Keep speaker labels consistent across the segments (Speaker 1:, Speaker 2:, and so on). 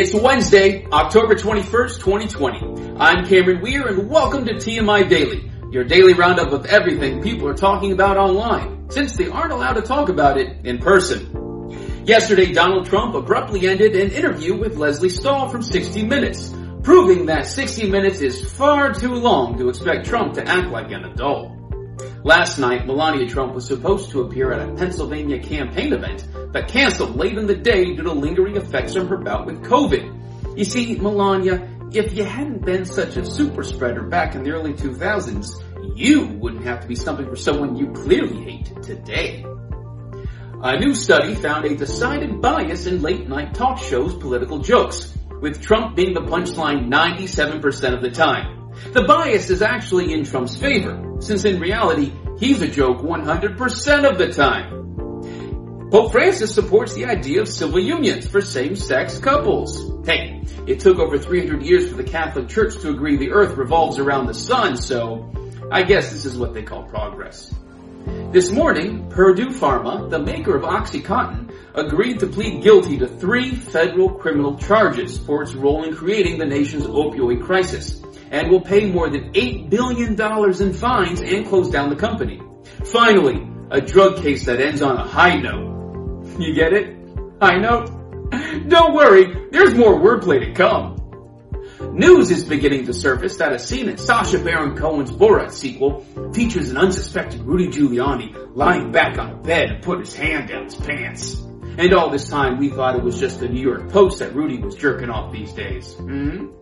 Speaker 1: It's Wednesday, October 21st, 2020. I'm Cameron Weir and welcome to TMI Daily, your daily roundup of everything people are talking about online, since they aren't allowed to talk about it in person. Yesterday, Donald Trump abruptly ended an interview with Lesley Stahl from 60 Minutes, proving that 60 Minutes is far too long to expect Trump to act like an adult. Last night, Melania Trump was supposed to appear at a Pennsylvania campaign event, but canceled late in the day due to lingering effects from her bout with COVID. You see, Melania, if you hadn't been such a super spreader back in the early 2000s, you wouldn't have to be something for someone you clearly hate today. A new study found a decided bias in late night talk shows political jokes, with Trump being the punchline 97% of the time. The bias is actually in Trump's favor, since in reality, he's a joke 100% of the time. Pope Francis supports the idea of civil unions for same-sex couples. Hey, it took over 300 years for the Catholic Church to agree the earth revolves around the sun, so I guess this is what they call progress. This morning, Purdue Pharma, the maker of OxyContin, agreed to plead guilty to three federal criminal charges for its role in creating the nation's opioid crisis and will pay more than $8 billion in fines and close down the company. Finally, a drug case that ends on a high note. You get it? High note? Don't worry, there's more wordplay to come. News is beginning to surface that a scene in Sacha Baron Cohen's Borat sequel features an unsuspecting Rudy Giuliani lying back on a bed and put his hand down his pants. And all this time we thought it was just the New York Post that Rudy was jerking off these days. hmm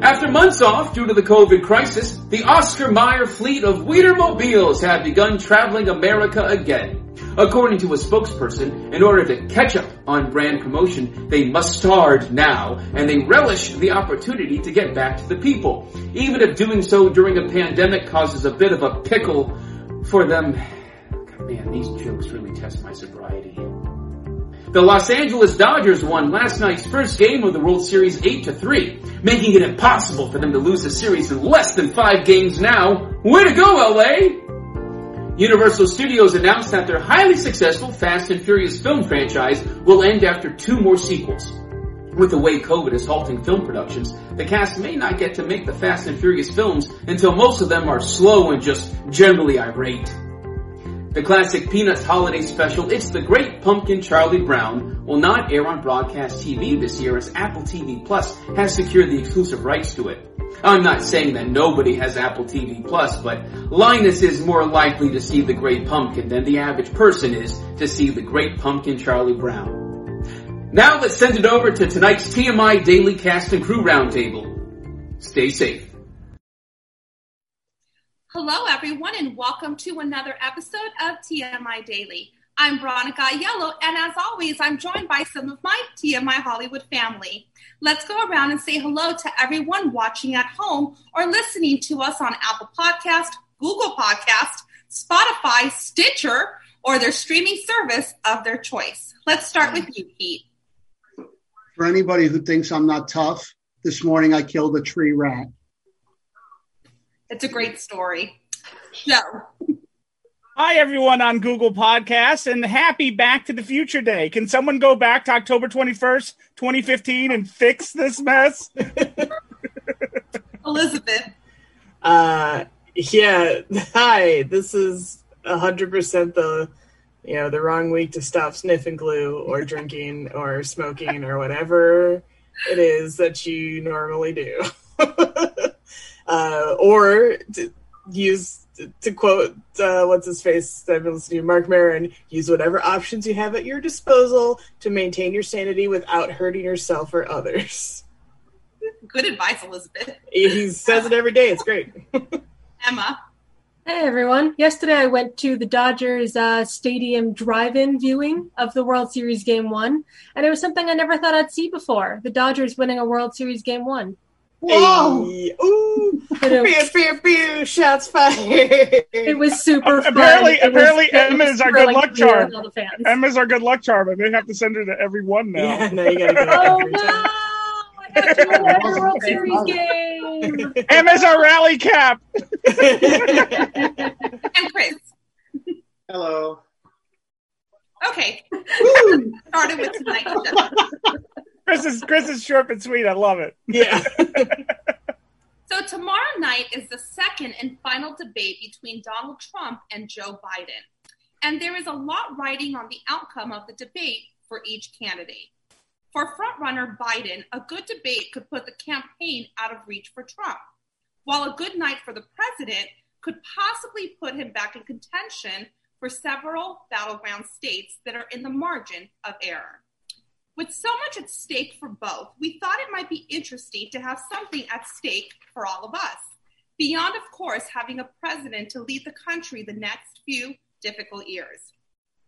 Speaker 1: after months off due to the COVID crisis, the Oscar Mayer fleet of Wienermobiles have begun traveling America again. According to a spokesperson, in order to catch up on brand promotion, they must start now, and they relish the opportunity to get back to the people, even if doing so during a pandemic causes a bit of a pickle for them. Man, these jokes really test my sobriety. The Los Angeles Dodgers won last night's first game of the World Series 8 to 3, making it impossible for them to lose the series in less than 5 games now. Way to go, LA! Universal Studios announced that their highly successful Fast and Furious film franchise will end after two more sequels. With the way COVID is halting film productions, the cast may not get to make the Fast and Furious films until most of them are slow and just generally irate. The classic Peanuts holiday special, It's the Great Pumpkin Charlie Brown, will not air on broadcast TV this year as Apple TV Plus has secured the exclusive rights to it. I'm not saying that nobody has Apple TV Plus, but Linus is more likely to see the Great Pumpkin than the average person is to see the Great Pumpkin Charlie Brown. Now let's send it over to tonight's TMI Daily Cast and Crew Roundtable. Stay safe.
Speaker 2: Hello, everyone, and welcome to another episode of TMI Daily. I'm Veronica Yellow, and as always, I'm joined by some of my TMI Hollywood family. Let's go around and say hello to everyone watching at home or listening to us on Apple Podcast, Google Podcast, Spotify, Stitcher, or their streaming service of their choice. Let's start with you, Pete.
Speaker 3: For anybody who thinks I'm not tough, this morning I killed a tree rat.
Speaker 2: It's a great story. Joe.
Speaker 4: Hi, everyone on Google Podcasts, and happy Back to the Future Day. Can someone go back to October 21st, 2015, and fix this mess?
Speaker 2: Elizabeth.
Speaker 5: Uh, yeah. Hi, this is 100% the you know the wrong week to stop sniffing glue or drinking or smoking or whatever it is that you normally do uh, or to use to quote uh, what's his face that I've been listening to Marc Maron, use whatever options you have at your disposal to maintain your sanity without hurting yourself or others.
Speaker 2: Good advice, Elizabeth.
Speaker 5: He says it every day. It's great.
Speaker 2: Emma.
Speaker 6: Hey everyone. Yesterday I went to the Dodgers uh, Stadium drive-in viewing of the World Series Game 1, and it was something I never thought I'd see before. The Dodgers winning a World Series Game 1.
Speaker 5: Whoa! Hey, ooh! Pew, pew, pew, shots fired.
Speaker 6: It was super fun.
Speaker 4: Apparently,
Speaker 6: It was-
Speaker 4: apparently,
Speaker 6: it
Speaker 4: Emma is our good
Speaker 6: like,
Speaker 4: luck charm.
Speaker 6: Emma
Speaker 4: is our good luck charm, and they have to send her to every one now.
Speaker 5: Yeah, now you gotta go.
Speaker 6: Oh no!
Speaker 5: time.
Speaker 6: I have to go to World Series game.
Speaker 4: Emma's our rally cap.
Speaker 2: And Chris.
Speaker 3: Hello.
Speaker 2: Okay. Started with tonight's show.
Speaker 4: Chris is Chris is short and sweet. I love it.
Speaker 5: Yeah.
Speaker 2: So tomorrow night is the second and final debate between Donald Trump and Joe Biden. And there is a lot riding on the outcome of the debate for each candidate. For frontrunner Biden, a good debate could put the campaign out of reach for Trump, while a good night for the president could possibly put him back in contention for several battleground states that are in the margin of error. With so much at stake for both, we thought it might be interesting to have something at stake for all of us, beyond, of course, having a president to lead the country the next few difficult years.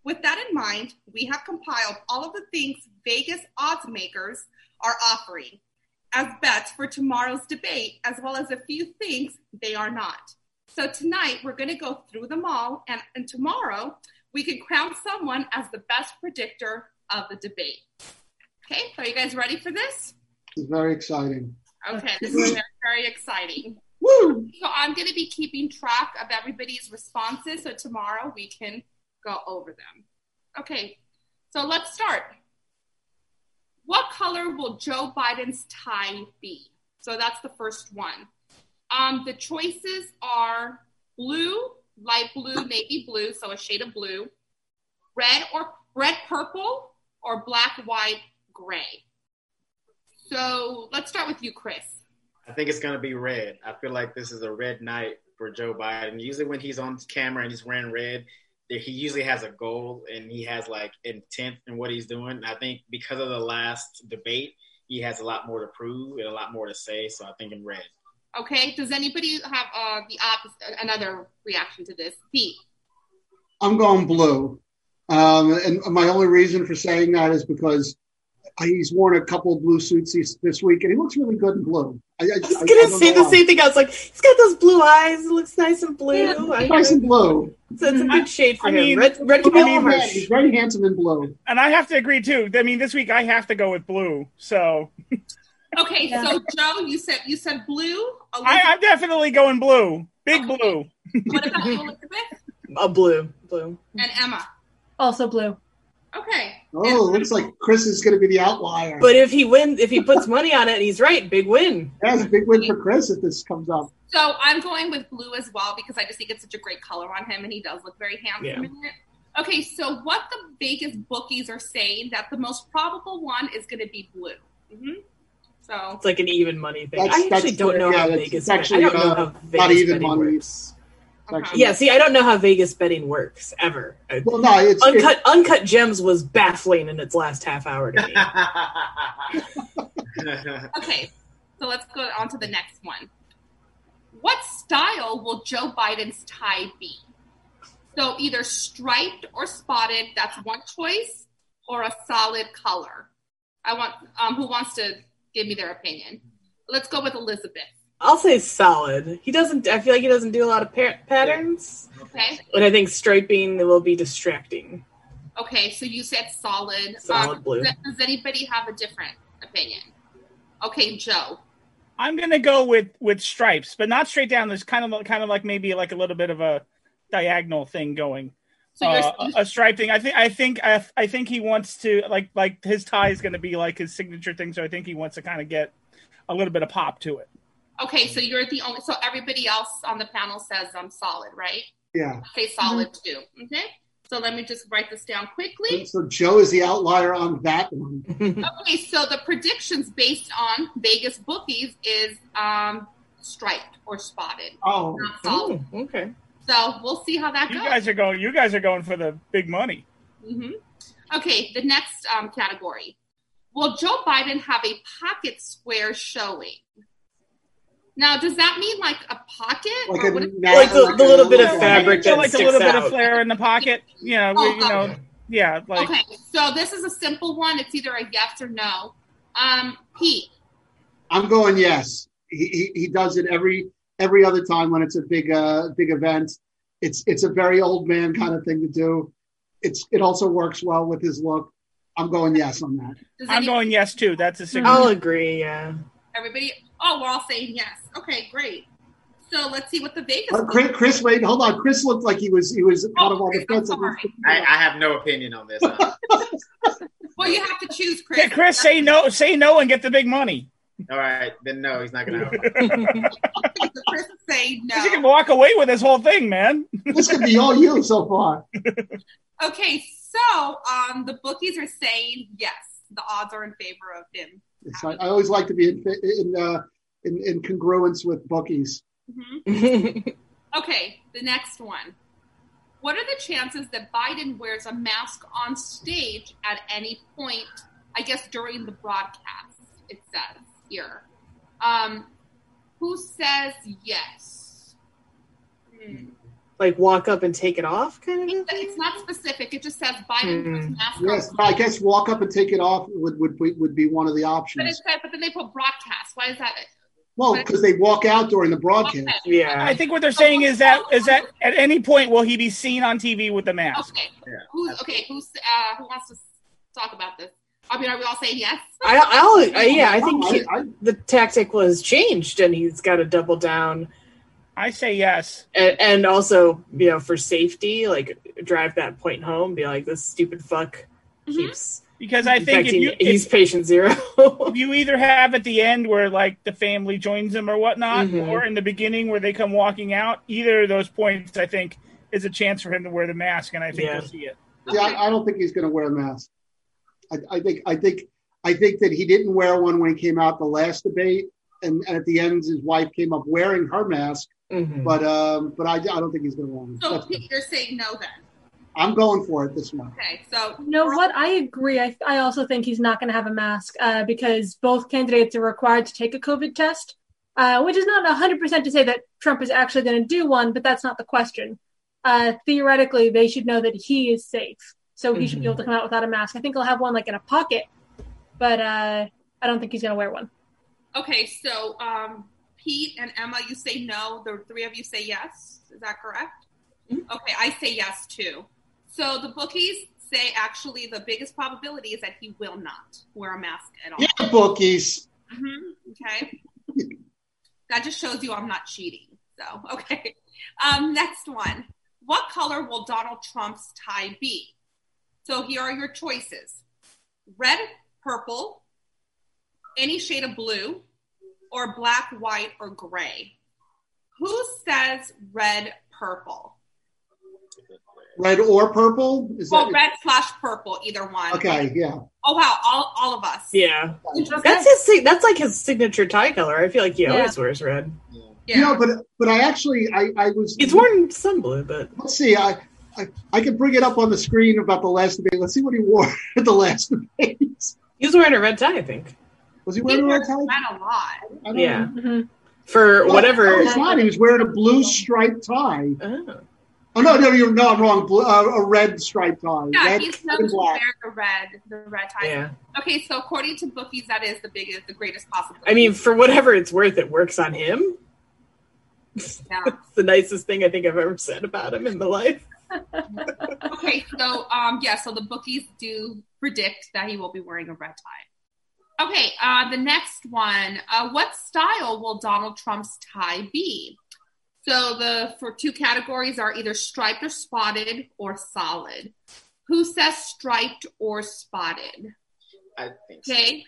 Speaker 2: With that in mind, we have compiled all of the things Vegas odds makers are offering as bets for tomorrow's debate, as well as a few things they are not. So tonight, we're going to go through them all, and, and tomorrow, we can crown someone as the best predictor of the debate. Okay, are you guys ready for this?
Speaker 3: It's very exciting.
Speaker 2: Okay, this is very, very exciting.
Speaker 3: Woo!
Speaker 2: So I'm going to be keeping track of everybody's responses so tomorrow we can go over them. Okay, so let's start. What color will Joe Biden's tie be? So that's the first one. Um, the choices are blue, light blue, navy blue, so a shade of blue, red or red purple, or black white gray. So let's start with you, Chris.
Speaker 7: I think it's going to be red. I feel like this is a red night for Joe Biden. Usually, when he's on camera and he's wearing red, he usually has a goal and he has like intent in what he's doing. I think because of the last debate, he has a lot more to prove and a lot more to say. So I think in red.
Speaker 2: Okay. Does anybody have uh, the opposite, another reaction to this? Pete.
Speaker 3: I'm going blue. Um, and my only reason for saying that is because he's worn a couple of blue suits this, this week, and he looks really good in blue. I, I,
Speaker 5: I was gonna I say the why. same thing. I was like, he's got those blue eyes. It looks nice and blue.
Speaker 3: Yeah, nice and blue.
Speaker 5: So it's a good shade for
Speaker 4: I
Speaker 5: him.
Speaker 4: mean,
Speaker 5: red, red can be
Speaker 3: I
Speaker 5: a
Speaker 3: mean,
Speaker 5: little
Speaker 3: man,
Speaker 5: harsh.
Speaker 3: he's very handsome in blue.
Speaker 4: And I have to agree too. I mean, this week I have to go with blue. So
Speaker 2: Okay,
Speaker 6: Yeah.
Speaker 2: so Joe, you said you said blue.
Speaker 4: I, I'm definitely going blue. Big blue.
Speaker 2: what about Elizabeth
Speaker 5: A blue, blue.
Speaker 2: and Emma?
Speaker 6: Also blue.
Speaker 2: Okay.
Speaker 3: Oh,
Speaker 2: And-
Speaker 3: looks like Chris is going to be the outlier.
Speaker 5: But if he wins, if he puts money on it, and he's right, big win.
Speaker 3: yeah, it's a big win for Chris if this comes up.
Speaker 2: So I'm going with blue as well because I just think it's such a great color on him and he does look very handsome
Speaker 5: Yeah.
Speaker 2: in it. Okay, so what the Vegas bookies are saying that the most probable one is going to be blue. hmm So
Speaker 5: It's like an even money thing.
Speaker 3: That's-
Speaker 5: I actually don't know
Speaker 3: yeah,
Speaker 5: how
Speaker 3: that's-
Speaker 5: Vegas.
Speaker 3: it's actually,
Speaker 5: I don't know how
Speaker 3: not even money.
Speaker 5: works.
Speaker 2: Okay.
Speaker 3: Actually-
Speaker 5: Yeah, see, I don't know how Vegas betting works ever.
Speaker 3: Well, no, it's, it's
Speaker 5: Uncut, Uncut Gems was baffling in its last half hour to me.
Speaker 2: Okay, so let's go on to the next one. What style will Joe Biden's tie be? So either striped or spotted, that's one choice, or a solid color. I want um, who wants to give me their opinion. Let's go with Elizabeth.
Speaker 5: I'll say solid. He doesn't. I feel like he doesn't do a lot of pa- patterns,
Speaker 2: Okay.
Speaker 5: and I think striping will be distracting.
Speaker 2: Okay, so you said solid.
Speaker 5: Solid
Speaker 2: Um,
Speaker 5: blue.
Speaker 2: Does, does anybody have a different opinion? Okay, Joe.
Speaker 4: I'm gonna go with with stripes, but not straight down. There's kind of kind of like maybe like a little bit of a diagonal thing going.
Speaker 2: So
Speaker 4: Uh, a stripe thing. I think. I think. I, I think he wants to like like his tie is going to be like his signature thing. So I think he wants to kind of get a little bit of pop to it.
Speaker 2: Okay. So you're the only. So everybody else on the panel says I'm solid, right?
Speaker 3: yeah.
Speaker 2: Okay, solid too. Okay. So let me just write this down quickly.
Speaker 3: So Joe is the outlier on that one.
Speaker 2: Okay, so the predictions based on Vegas bookies is um, striped or spotted,
Speaker 3: Oh,
Speaker 2: not solid.
Speaker 5: Oh, okay.
Speaker 2: So we'll see how that
Speaker 4: You
Speaker 2: goes.
Speaker 4: guys are going. You guys are going for the big money.
Speaker 2: Mm-hmm. Okay, the next um, category. Will Joe Biden have a pocket square showing? Now, does that mean like a pocket?
Speaker 3: like
Speaker 2: or
Speaker 3: a
Speaker 2: what is-
Speaker 5: Like the- the little bit of fabric that
Speaker 4: like a
Speaker 5: sticks
Speaker 4: little bit of flair in the pocket. You know.
Speaker 2: Oh,
Speaker 4: you know.
Speaker 2: okay.
Speaker 4: Yeah. Like.
Speaker 2: okay, so this is a simple one. It's either a yes or no. Um, Pete,
Speaker 3: I'm going yes. He, he he does it every every other time when it's a big uh big event. It's it's a very old man kind of thing to do. It's it also works well with his look. I'm going yes on that.
Speaker 2: does
Speaker 4: I'm
Speaker 2: any-
Speaker 4: going yes too. That's a signature.
Speaker 5: I'll agree. Yeah.
Speaker 2: everybody? Oh, we're all saying yes. Okay, great. So let's see what the Vegas.
Speaker 3: Uh, Chris, Chris, wait, hold on. Chris looked like he was he was kind of on the
Speaker 2: I'm
Speaker 3: fence.
Speaker 7: I, I have no opinion on this. huh?
Speaker 2: Well, you have to choose, Chris.
Speaker 4: Yeah, Chris, say no, say no, and get the big money.
Speaker 7: All right, then no, he's not gonna. Have
Speaker 2: Chris is saying
Speaker 4: Because You can walk away with this whole thing, man.
Speaker 3: This could be all you so far.
Speaker 2: Okay, so um, the bookies are saying yes. The odds are in favor of him.
Speaker 3: It's like, I always like to be in in, uh, in in congruence with bookies.
Speaker 2: Mhm. Okay, the next one. What are the chances that Biden wears a mask on stage at any point? I guess during the broadcast, it says here. Um, who says yes? Hmm.
Speaker 5: Like walk up and take it off, kind of.
Speaker 2: It's, it's not specific. It just says Biden wears
Speaker 5: Hmm.
Speaker 2: mask
Speaker 3: Yes,
Speaker 2: on
Speaker 3: I guess walk up and take it off would would be, would be one of the
Speaker 2: But it
Speaker 3: options.
Speaker 2: said, but then they put broadcast. Why is that?
Speaker 3: Well, because they walk out during the broadcast.
Speaker 2: Okay.
Speaker 5: Yeah.
Speaker 4: I think what they're saying is that is that at any point will he be seen on TV with the mask?
Speaker 2: Okay.
Speaker 7: Yeah.
Speaker 2: Who's okay? Who's uh, who wants to talk about this? I mean, are we all saying yes?
Speaker 5: I, I'll, I, yeah, I think
Speaker 3: No,
Speaker 5: he-
Speaker 3: I-
Speaker 5: the tactic was changed, and he's got to double down,
Speaker 4: I say yes.
Speaker 5: and, and also, you know, for safety, like drive that point home, be like, this stupid fuck
Speaker 2: Mhm.
Speaker 5: keeps
Speaker 4: Because I think if you
Speaker 5: he's
Speaker 4: if,
Speaker 5: patient zero.
Speaker 4: if you either have at the end where like the family joins them or whatnot,
Speaker 5: Mhm.
Speaker 4: or in the beginning where they come walking out, either of those points I think is a chance for him to wear the mask, and I think
Speaker 5: Yeah.
Speaker 4: we'll see it.
Speaker 3: Yeah, I, I don't think he's going to wear a mask. I, I think I think I think that he didn't wear one when he came out the last debate, and, and at the end his wife came up wearing her mask.
Speaker 5: Mhm.
Speaker 3: But um, but I, I don't think he's going to wear one.
Speaker 2: So
Speaker 3: That's-
Speaker 2: Pete, you're saying no then.
Speaker 3: I'm going for it this one.
Speaker 2: Okay, so
Speaker 6: You know what? I agree. I, I also think he's not going to have a mask uh, because both candidates are required to take a COVID test, uh, which is not 100% to say that Trump is actually going to do one, but that's not the question. Uh, theoretically, they should know that he is safe. So he should be able to come out without a mask. I think he'll have one like in a pocket, but uh, I don't think he's going to wear one.
Speaker 2: Okay, so um, Pete and Emma, you say no. The three of you say yes. Is that correct?
Speaker 5: Mhm.
Speaker 2: Okay, I say yes too. So the bookies say actually the biggest probability is that he will not wear a mask at all.
Speaker 3: Yeah, bookies.
Speaker 2: hmm Okay. that just shows you I'm not cheating. So, okay. Um, next one. What color will Donald Trump's tie be? So here are your choices red, purple, any shade of blue, or black, white, or gray. Who says red, purple?
Speaker 3: Red or purple? Is
Speaker 2: Well,
Speaker 3: that
Speaker 2: red slash purple, either one.
Speaker 3: okay? Yeah.
Speaker 2: Oh, wow. All, all of us.
Speaker 5: yeah, that's his. That's like his signature tie color. I feel like he
Speaker 6: Yeah.
Speaker 5: always wears red.
Speaker 2: Yeah.
Speaker 3: You know, but but I actually I I was
Speaker 5: He's worn some blue, but
Speaker 3: Let's see. I, I I can bring it up on the screen about the last debate. Let's see what he wore at the last debate.
Speaker 5: he was wearing a red tie. I think.
Speaker 3: Was he
Speaker 2: He
Speaker 3: wearing a red tie?
Speaker 2: red a lot.
Speaker 3: I don't
Speaker 5: Yeah,
Speaker 3: know.
Speaker 6: hmm
Speaker 5: for
Speaker 3: No,
Speaker 5: whatever.
Speaker 3: he's not. He was wearing a blue striped tie.
Speaker 5: Oh.
Speaker 3: Oh no, no, you're no, I'm wrong. Blue, uh, a red striped tie.
Speaker 2: Yeah,
Speaker 3: red
Speaker 2: he's known to wear the red, the red tie.
Speaker 5: Yeah,
Speaker 2: Okay, so according to bookies, that is the biggest, the greatest possible.
Speaker 5: I mean, for whatever it's worth, it works on him.
Speaker 2: Yeah.
Speaker 5: It's the nicest thing I think I've ever said about him in my life.
Speaker 2: okay, so um, yeah, so the bookies do predict that he will be wearing a red tie. Okay, uh, the next one. Uh, what style will Donald Trump's tie be? So the for two categories are either striped or spotted or solid. Who says striped or spotted?
Speaker 7: I think. So.
Speaker 2: Okay,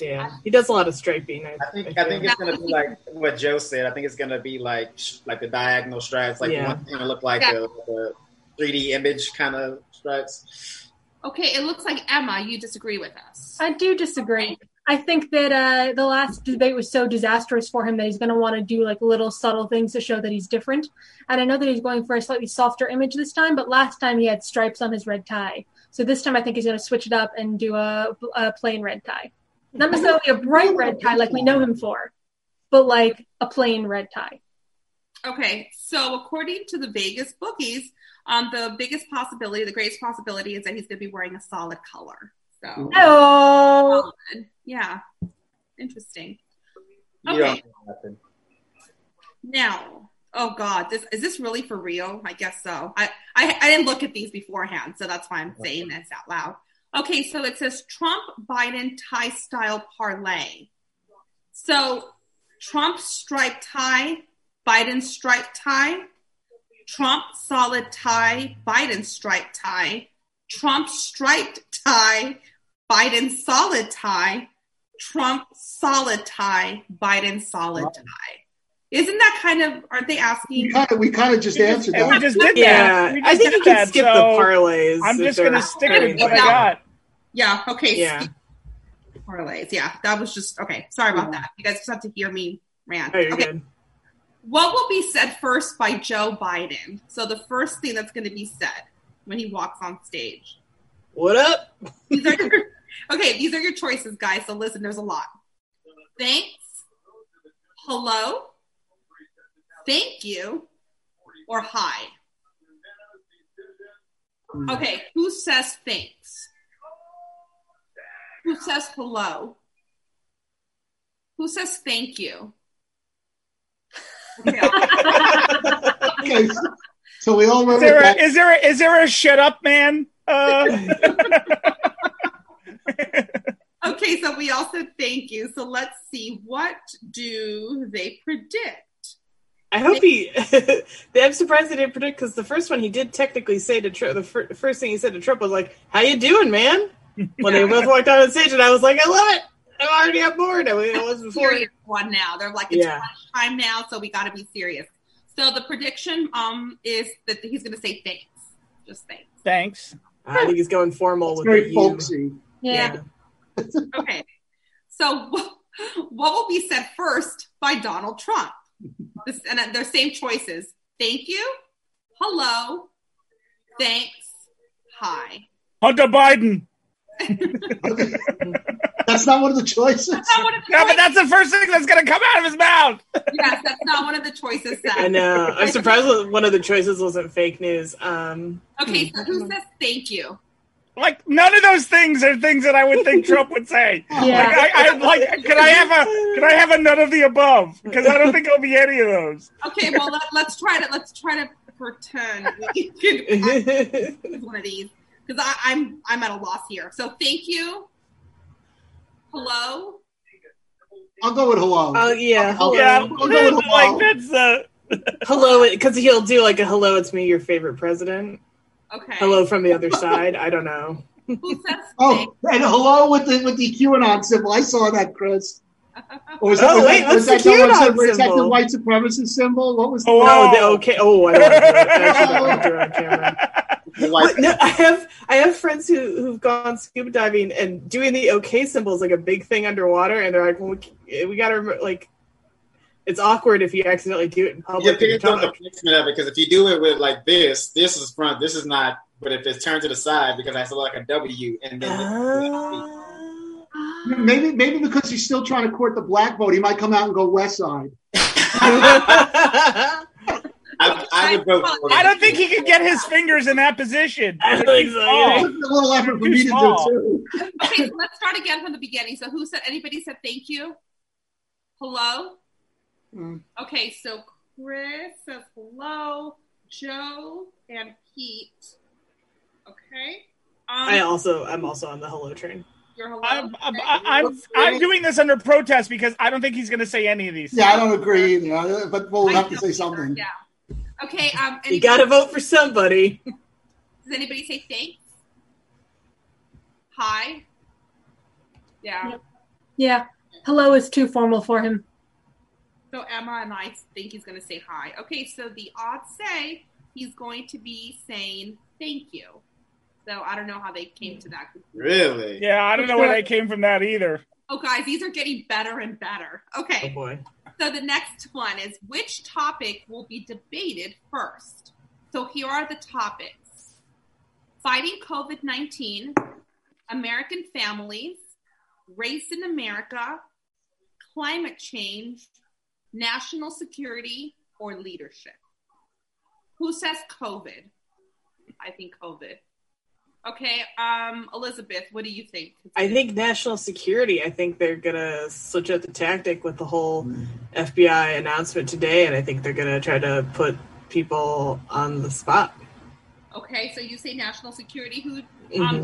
Speaker 5: Yeah, he does a lot of striping. I,
Speaker 7: I think I
Speaker 5: feel.
Speaker 7: think it's gonna be like what Joe said. I think it's gonna be like like the diagonal stripes, like
Speaker 5: Yeah.
Speaker 7: one gonna look like
Speaker 2: Yeah.
Speaker 7: the, the 3D image kind of stripes.
Speaker 2: Okay. It looks like Emma, you disagree with us.
Speaker 6: I do disagree. I think that uh, the last debate was so disastrous for him that he's going to want to do like little subtle things to show that he's different. And I know that he's going for a slightly softer image this time, but last time he had stripes on his red tie. So this time I think he's going to switch it up and do a, a plain red tie. Not necessarily a bright red tie like we know him for, but like a plain red tie.
Speaker 2: Okay, so according to the Vegas bookies, um, the biggest possibility, the greatest possibility, is that he's going to be wearing a solid color. So,
Speaker 6: Oh,
Speaker 2: yeah, interesting. Okay.
Speaker 7: don't think it'll happen.
Speaker 2: Now, oh God, this is this really for real? I guess so. I, I I didn't look at these beforehand, so that's why I'm saying this out loud. Okay, so it says Trump Biden tie style parlay. So Trump striped tie, Biden striped tie, Trump solid tie, Biden striped tie, Trump striped tie, Biden solid tie, Trump solid tie, Biden solid tie. Isn't that kind of? Aren't they
Speaker 3: We
Speaker 2: asking?
Speaker 3: kind of we kind of just answered
Speaker 4: that. we just did
Speaker 5: Yeah,
Speaker 4: that. We
Speaker 5: I think
Speaker 4: did
Speaker 5: you can
Speaker 4: that,
Speaker 5: skip
Speaker 4: so
Speaker 5: the parlays.
Speaker 4: I'm just gonna stick
Speaker 5: doing
Speaker 4: with what I got.
Speaker 2: Yeah. Okay.
Speaker 5: Yeah.
Speaker 2: skip Parlays. Yeah. That was just okay. Sorry about that. You guys just have to hear me rant.
Speaker 5: Oh, you're
Speaker 2: okay.
Speaker 5: good.
Speaker 2: What will be said first by Joe Biden? So the first thing that's going to be said when he walks on stage.
Speaker 5: What up?
Speaker 2: These are your, okay. These are your choices, guys. So listen, there's a lot. Thanks. Hello. Thank you. Or hi. Hmm. Okay. Who says thanks? Who says hello? Who says thank you? Okay,
Speaker 3: so, so we all
Speaker 4: Is
Speaker 3: remember
Speaker 4: there a,
Speaker 3: that.
Speaker 4: is there a, is there a shut up man? Uh,
Speaker 2: Okay, so we all said thank you. So let's see what do they predict?
Speaker 5: I hope he. I'm surprised they didn't predict because the first one he did technically say to Trump. The fir- first thing he said to Trump was like, "How you doing, man?" When they both walked out on stage, and I was like, "I love it. I'm already on board." I mean, it was before.
Speaker 2: Serious one now. They're like it's
Speaker 5: Yeah.
Speaker 2: time now, so we got to be serious. So the prediction um is that he's going to say thanks, just thanks.
Speaker 4: thanks.
Speaker 5: I think he's going formal
Speaker 3: It's
Speaker 5: with
Speaker 3: very
Speaker 5: the you.
Speaker 3: folksy.
Speaker 6: Yeah.
Speaker 2: Okay, so what will be said first by Donald Trump? This, and they're same choices. Thank you, hello, thanks, hi.
Speaker 4: Hunter Biden.
Speaker 3: That's not one of the choices.
Speaker 2: That's not one of the
Speaker 4: No, but that's the first thing that's gonna come out of his mouth.
Speaker 2: yes, that's not one of the choices. Seth.
Speaker 5: I know. I'm surprised one of the choices wasn't fake news. Um,
Speaker 2: Okay, so who says thank you?
Speaker 4: Like none of those things are things that I would think Trump would say.
Speaker 6: Yeah.
Speaker 4: Like, I, I like. Could I have a? Could I have a none of the above? Because I don't think it'll be any of those.
Speaker 2: Okay, well let, let's try to let's try to pretend we can one of these because I'm I'm at a loss here. So thank you. Hello.
Speaker 3: I'll go with hello.
Speaker 5: oh yeah, hello,
Speaker 4: Yeah,
Speaker 3: I'll go with
Speaker 4: like
Speaker 3: hello.
Speaker 4: that's uh,
Speaker 5: hello, because he'll do like a hello. It's me, your favorite president.
Speaker 2: Okay.
Speaker 5: Hello from the other side. I don't know.
Speaker 2: Who says
Speaker 3: oh, and hello with the with the QAnon symbol. I saw that, Chris. Or was
Speaker 5: Oh, wait,
Speaker 3: was
Speaker 5: what's the
Speaker 3: that,
Speaker 5: QAnon
Speaker 3: was that the white supremacist symbol? What was the
Speaker 4: Oh,
Speaker 5: Oh, the okay. Oh, I don't want to do it. I actually don't want to do it on camera.
Speaker 3: The?
Speaker 5: But no, I have I have friends who who've gone scuba diving and doing the OK symbol is like a big thing underwater, and they're like, well, we, we got to like, it's awkward if you accidentally do it in public. and
Speaker 7: depends on the placement of it because if you do it with like this, this is front, this is not. But if it's turned to the side, because I still like a W, and then
Speaker 5: Ah.
Speaker 3: Maybe maybe because he's still trying to court the black vote, he might come out and go West Side.
Speaker 7: I, I would vote for.
Speaker 4: I don't think he could get his fingers in that position.
Speaker 5: I think so,
Speaker 4: Oh.
Speaker 3: a little effort for
Speaker 4: Too
Speaker 3: me to
Speaker 4: small.
Speaker 3: do too.
Speaker 2: Okay, let's start again from the beginning. So who said anybody said thank you? Hello?
Speaker 3: Mm.
Speaker 2: Okay, so Chris says hello, Joe and Pete. Okay. Um,
Speaker 5: I also I'm also on the hello train.
Speaker 2: you're hello.
Speaker 4: I'm, I'm. I'm, I'm doing this under protest because I don't think he's going to say any of these.
Speaker 3: Yeah, I don't agree either, but we'll have to say something.
Speaker 2: Yeah. Okay. Um.
Speaker 5: You got to vote for somebody.
Speaker 2: Does anybody say thanks? Hi. Yeah.
Speaker 6: Yep. Yeah. Hello is too formal for him.
Speaker 2: So Emma and I think he's going to say hi. Okay. So the odds say he's going to be saying thank you. So I don't know how they came to that. conclusion.
Speaker 7: Really?
Speaker 4: Yeah, I don't know where they came from that either.
Speaker 2: Oh, guys, these are getting better and better.
Speaker 5: Oh
Speaker 2: Okay.
Speaker 5: boy.
Speaker 2: So the next one is which topic will be debated first? So here are the topics fighting COVID 19, American families, race in America, climate change, national security, or leadership. Who says COVID? I think COVID. Okay, um, Elizabeth, what do you think?
Speaker 5: I think national security. I think they're gonna switch up the tactic with the whole FBI announcement today, and I think they're gonna try to put people on the spot.
Speaker 2: Okay, so you say national security. Who? Um,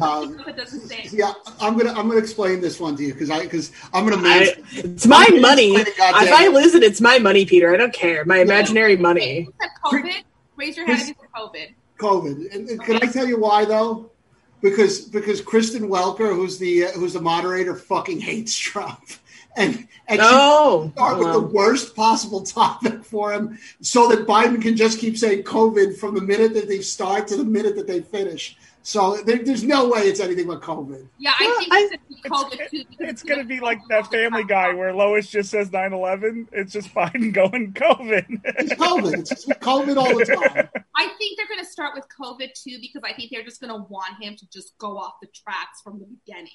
Speaker 2: doesn't say.
Speaker 3: Yeah, I'm gonna I'm gonna explain this one to you because I because I'm gonna
Speaker 5: I, it's my
Speaker 3: I'm
Speaker 5: money. If I lose it, it's my money, Peter. I don't care. My imaginary
Speaker 2: Okay,
Speaker 5: money.
Speaker 2: COVID? Raise your hand if you COVID.
Speaker 3: COVID. And, and can I tell you why though? Because because Kristen Welker, who's the uh, who's the moderator, fucking hates Trump, and and
Speaker 5: No.
Speaker 3: she start with the worst possible topic for him, so that Biden can just keep saying COVID from the minute that they start to the minute that they finish. So there, there's no way it's anything but COVID.
Speaker 2: Yeah, I
Speaker 5: Well,
Speaker 2: think
Speaker 5: I-
Speaker 2: it's gonna be COVID too.
Speaker 4: It's gonna be like that Family Guy where Lois just says 9/11. It's just Biden going COVID.
Speaker 3: It's COVID. It's just COVID all the time.
Speaker 2: I think they're going to start with COVID too because I think they're just going to want him to just go off the tracks from the beginning.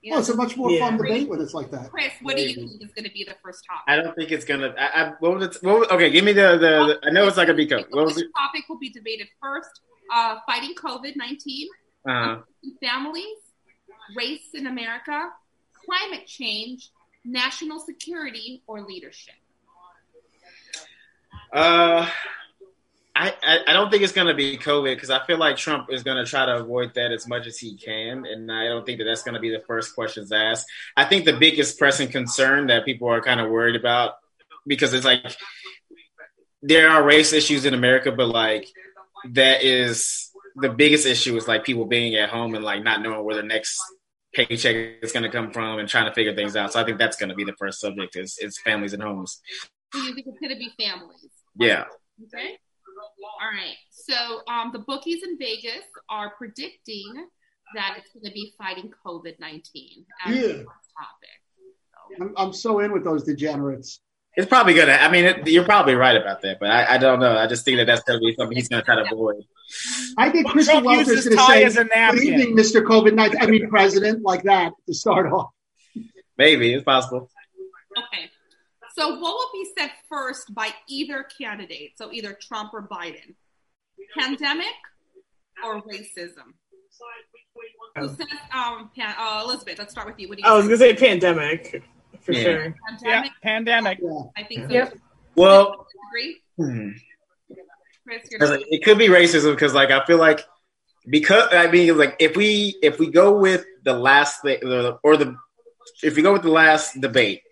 Speaker 2: You
Speaker 3: Well, it's a much more
Speaker 5: Yeah.
Speaker 3: fun debate when it's like that.
Speaker 2: Chris, what do you think is going to be the first topic?
Speaker 8: I don't think it's gonna. I, I, what was it? What was, okay, give me the, the, the. I know it's not gonna be COVID. What was
Speaker 2: Which topic will be debated first? Uh, fighting COVID nineteen,
Speaker 8: Uh,
Speaker 2: families, race in America, climate change, national security, or leadership.
Speaker 8: uh, I, I, I don't think it's gonna be COVID because I feel like Trump is gonna try to avoid that as much as he can, and I don't think that that's gonna be the first questions asked. I think the biggest pressing concern that people are kind of worried about because it's like there are race issues in America, but like that is the biggest issue is like people being at home and like not knowing where their next paycheck is going to come from and trying to figure things out. So I think that's going to be the first subject is, is families and homes.
Speaker 2: So you think it's going to be families?
Speaker 8: Yeah.
Speaker 2: Okay. All right. So um, the bookies in Vegas are predicting that it's going to be fighting COVID nineteen as
Speaker 3: Yeah.
Speaker 2: the first topic.
Speaker 3: I'm, I'm so in with those degenerates.
Speaker 8: It's probably going to, I mean, it, you're probably right about that, but I, I don't know. I just think that that's going to be something he's going to try to avoid.
Speaker 3: I think
Speaker 4: Well,
Speaker 3: Kristen
Speaker 4: Trump
Speaker 3: Welker's
Speaker 4: uses
Speaker 3: going to say,
Speaker 4: as a
Speaker 3: "Good evening, Mr. COVID nineteen. I mean, President, like that to start off.
Speaker 8: Maybe it's possible.
Speaker 2: Okay. So what will be said first by either candidate? So either Trump or Biden. Pandemic or racism? Who says, um, pan- uh, Elizabeth, let's start with you. What do you
Speaker 5: I was
Speaker 2: think?
Speaker 5: gonna say pandemic for
Speaker 8: Yeah.
Speaker 5: sure.
Speaker 4: yeah,
Speaker 2: Pandemic?
Speaker 4: pandemic.
Speaker 3: Yeah.
Speaker 2: I think so.
Speaker 6: Yep.
Speaker 8: Well, hmm.
Speaker 2: Chris, you're
Speaker 8: Because, like, it could be racism because like I feel like because I mean like if we if we go with the last thing or the if we go with the last debate,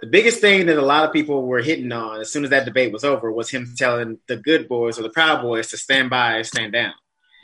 Speaker 8: the biggest thing that a lot of people were hitting on as soon as that debate was over was him telling the good boys or the proud boys to stand by and stand down.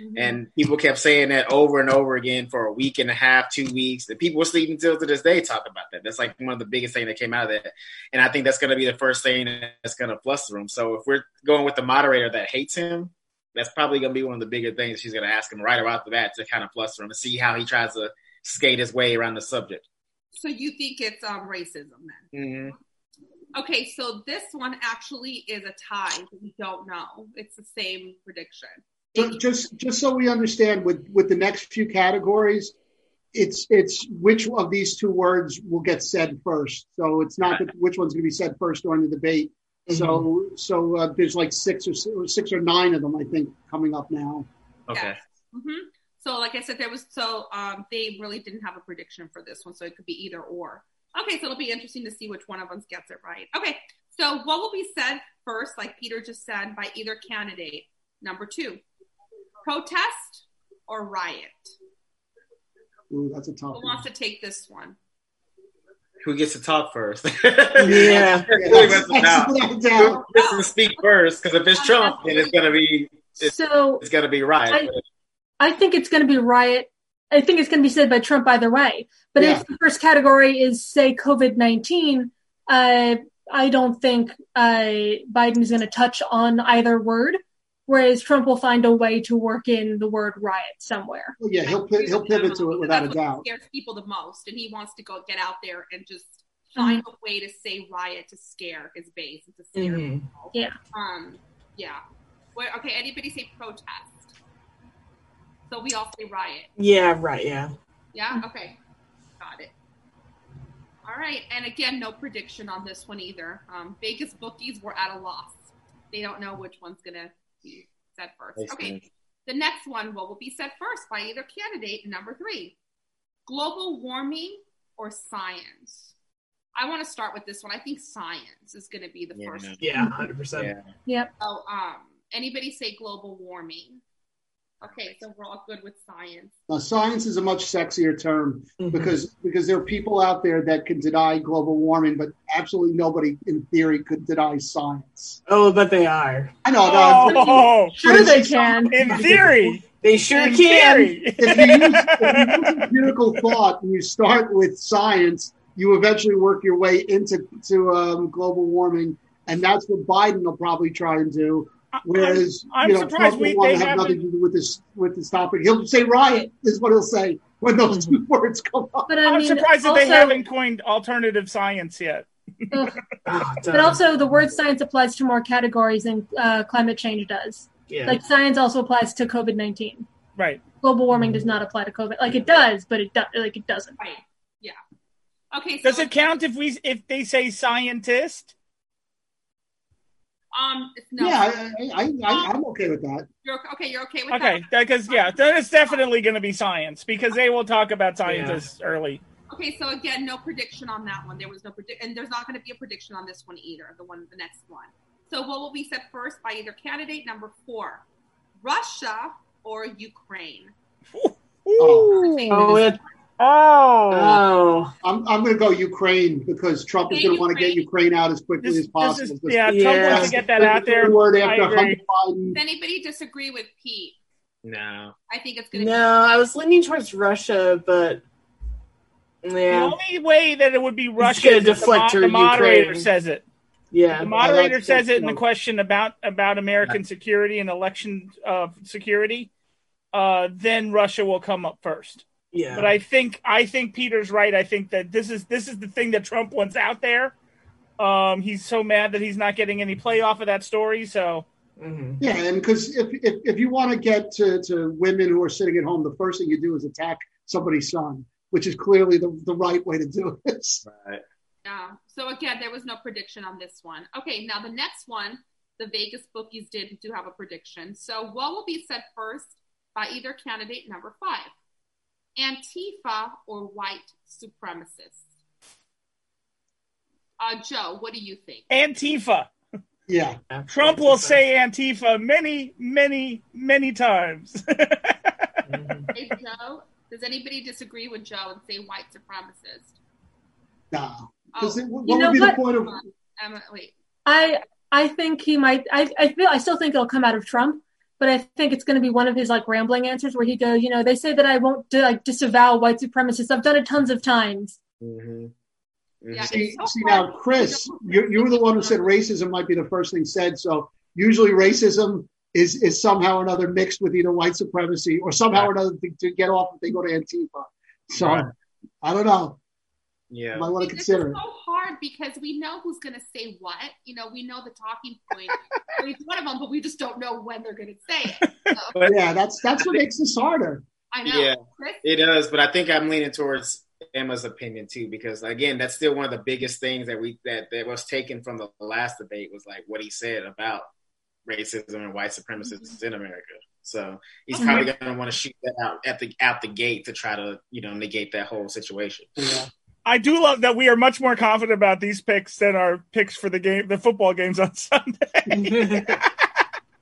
Speaker 2: Mhm.
Speaker 8: And people kept saying that over and over again for a week and a half, two weeks. And people were sleeping till to this day talk about that. That's like one of the biggest things that came out of that. And I think that's going to be the first thing that's going to fluster him. So if we're going with the moderator that hates him, that's probably going to be one of the bigger things she's going to ask him right about the bat to kind of fluster him and see how he tries to skate his way around the subject.
Speaker 2: So you think it's um, racism then?
Speaker 8: Mm-hmm.
Speaker 2: Okay, so this one actually is a tie. We don't know. It's the same prediction.
Speaker 3: So just just so we understand, with with the next few categories, it's it's which of these two words will get said first. So it's not that which one's going to be said first during the debate. So so uh, there's like six or, six or nine of them, I think, coming up now.
Speaker 8: Okay.
Speaker 2: hmm So, like I said, there was so um, they really didn't have a prediction for this one, so it could be either or. Okay, so it'll be interesting to see which one of us gets it right. Okay, so what will be said first, like Peter just said, by either candidate? Number two, protest or riot.
Speaker 3: Ooh, that's a tough
Speaker 2: Who
Speaker 3: one.
Speaker 2: wants to take this one?
Speaker 8: Who gets to talk first?
Speaker 5: Yeah.
Speaker 3: Yeah,
Speaker 8: Who
Speaker 3: that's,
Speaker 8: to
Speaker 3: that's
Speaker 8: talk?
Speaker 3: without a doubt.
Speaker 8: Who gets to speak first? Because if it's Trump, then it's going to be It's-
Speaker 6: So
Speaker 8: it's going to be right.
Speaker 6: I think it's going to be riot. I think it's going to be said by Trump either way. But
Speaker 3: Yeah.
Speaker 6: if the first category is say COVID nineteen, uh, I don't think uh, Biden is going to touch on either word. Whereas Trump will find a way to work in the word riot somewhere.
Speaker 3: Well, yeah, he'll pi- he'll pivot to it without a
Speaker 2: That's what
Speaker 3: doubt.
Speaker 2: Scares people the most, and he wants to go get out there and just find a way to say riot to scare his base and to scare
Speaker 5: Mhm.
Speaker 2: people.
Speaker 6: Yeah.
Speaker 2: Um. Yeah. Well, okay. Anybody say protest? So we all say riot.
Speaker 5: Yeah, right. Yeah.
Speaker 2: Yeah. Okay. Got it. All right. And again, no prediction on this one either. Um, Vegas bookies were at a loss. They don't know which one's gonna be said first.
Speaker 8: Makes
Speaker 2: Okay.
Speaker 8: sense.
Speaker 2: The next one, what will be said first by either candidate? Number three, global warming or science. I want to start with this one. I think science is going to be the
Speaker 8: Yeah.
Speaker 2: first.
Speaker 5: Yeah. Hundred percent.
Speaker 8: Yeah.
Speaker 2: So, um, anybody say global warming? Okay, so we're all good with science.
Speaker 3: Now, science is a much sexier term
Speaker 5: Mhm.
Speaker 3: because because there are people out there that can deny global warming, but absolutely nobody in theory could deny science.
Speaker 5: Oh, but they are.
Speaker 3: I know. no,
Speaker 4: Oh,
Speaker 6: Sure, they can.
Speaker 4: in theory.
Speaker 5: They sure
Speaker 4: in
Speaker 5: can.
Speaker 4: theory.
Speaker 3: if you, use, if you use empirical thought and you start with science, you eventually work your way into to um, global warming, and that's what Biden will probably try and do. Whereas
Speaker 4: I'm
Speaker 3: you know,
Speaker 4: surprised
Speaker 3: Trump
Speaker 4: we-
Speaker 3: will want
Speaker 4: they
Speaker 3: to have
Speaker 4: haven't-
Speaker 3: nothing to do with this with this topic. He'll say riot is what he'll say when those mm-hmm. two words come up.
Speaker 6: But I
Speaker 4: I'm
Speaker 6: mean,
Speaker 4: surprised that they haven't coined alternative science yet.
Speaker 6: ugh.
Speaker 5: Oh,
Speaker 6: but also the word science applies to more categories than uh, climate change does.
Speaker 5: yeah.
Speaker 6: Like science also applies to COVID nineteen.
Speaker 4: Right.
Speaker 6: Global warming does mm-hmm. not apply to COVID. Like it does, but it do- like it doesn't.
Speaker 2: Right. Yeah. Okay. So
Speaker 4: Does it count if we if they say scientist?
Speaker 2: Um. it's- No.
Speaker 3: Yeah, I, I, I, I'm okay with that.
Speaker 2: You're okay. You're okay with that.
Speaker 4: Okay, because yeah, then it's definitely going to be science because they will talk about scientists early.
Speaker 2: Okay. So again, no prediction on that one. There was no predict, and there's not going to be a prediction on this one either. The one, the next one. So what will be said first by either candidate number four, Russia or Ukraine?
Speaker 3: Oh.
Speaker 5: oh, it,
Speaker 4: Oh,
Speaker 5: oh.
Speaker 3: I'm, I'm going to go Ukraine because Trump is going to want to get
Speaker 2: Ukraine.
Speaker 3: Ukraine out as quickly
Speaker 4: this,
Speaker 3: as possible.
Speaker 4: is yeah. Trump
Speaker 5: Yeah.
Speaker 4: wants to get that out there.
Speaker 3: Word after Biden.
Speaker 2: Does anybody disagree with Pete?
Speaker 7: No.
Speaker 2: I think it's going to
Speaker 5: No, I was leaning towards Russia, but
Speaker 4: The only way that it would be Russia is if
Speaker 5: deflect
Speaker 4: the, the moderator
Speaker 5: Ukraine.
Speaker 4: says it.
Speaker 5: yeah.
Speaker 4: The moderator
Speaker 3: that's-
Speaker 4: says it in the question about about American security and election uh, security. Uh, then Russia will come up first.
Speaker 5: Yeah.
Speaker 4: But I think I think Peter's right. I think that this is this is the thing that Trump wants out there. Um, he's so mad that he's not getting any play off of that story. So
Speaker 5: Mhm.
Speaker 3: Yeah, and because if, if if you want to get to, to women who are sitting at home, the first thing you do is attack somebody's son, which is clearly the, the right way to do this.
Speaker 7: Right.
Speaker 2: Yeah. So again, there was no prediction on this one. Okay, now the next one, the Vegas bookies did do have a prediction. So what will be said first by either candidate number five? Antifa or white supremacists? Uh, Joe, what do you think?
Speaker 4: Antifa.
Speaker 3: Yeah,
Speaker 4: Trump will say Antifa many, many, many times.
Speaker 2: Hey, Joe, does anybody disagree with Joe and say white supremacist?
Speaker 3: no.
Speaker 2: Oh,
Speaker 3: Because what
Speaker 6: You
Speaker 3: would be
Speaker 6: what?
Speaker 3: the point of?
Speaker 2: Emma, wait.
Speaker 6: I I think he might. I I feel. I still think it'll come out of Trump, but I think it's going to be one of his like rambling answers where he goes, you know, they say that I won't do, like disavow white supremacists. I've done it tons of times.
Speaker 7: Mm-hmm.
Speaker 2: Yeah,
Speaker 3: See,
Speaker 2: so
Speaker 3: see now, Chris, you, you were the one who said racism might be the first thing said. So usually racism is is somehow or another mixed with either white supremacy or somehow or another to, to get off if they go to Antifa. So
Speaker 7: Right.
Speaker 3: I don't know.
Speaker 7: Yeah.
Speaker 3: Might want to consider it.
Speaker 2: so hard because we know who's going to say what. You know, we know the talking point. for each one of them, but we just don't know when they're going to say it. So,
Speaker 3: Yeah, that's that's what makes this harder.
Speaker 2: I know.
Speaker 7: Yeah.
Speaker 2: Chris?
Speaker 7: It does, but I think I'm leaning towards Emma's opinion too, because again, that's still one of the biggest things that we that, that was taken from the last debate was like what he said about racism and white supremacists mm-hmm. in America. So he's
Speaker 2: Okay.
Speaker 7: probably going to want to shoot that out at the out the gate to try to you know negate that whole situation.
Speaker 5: Yeah.
Speaker 4: I do love that we are much more confident about these picks than our picks for the game, the football games on Sunday.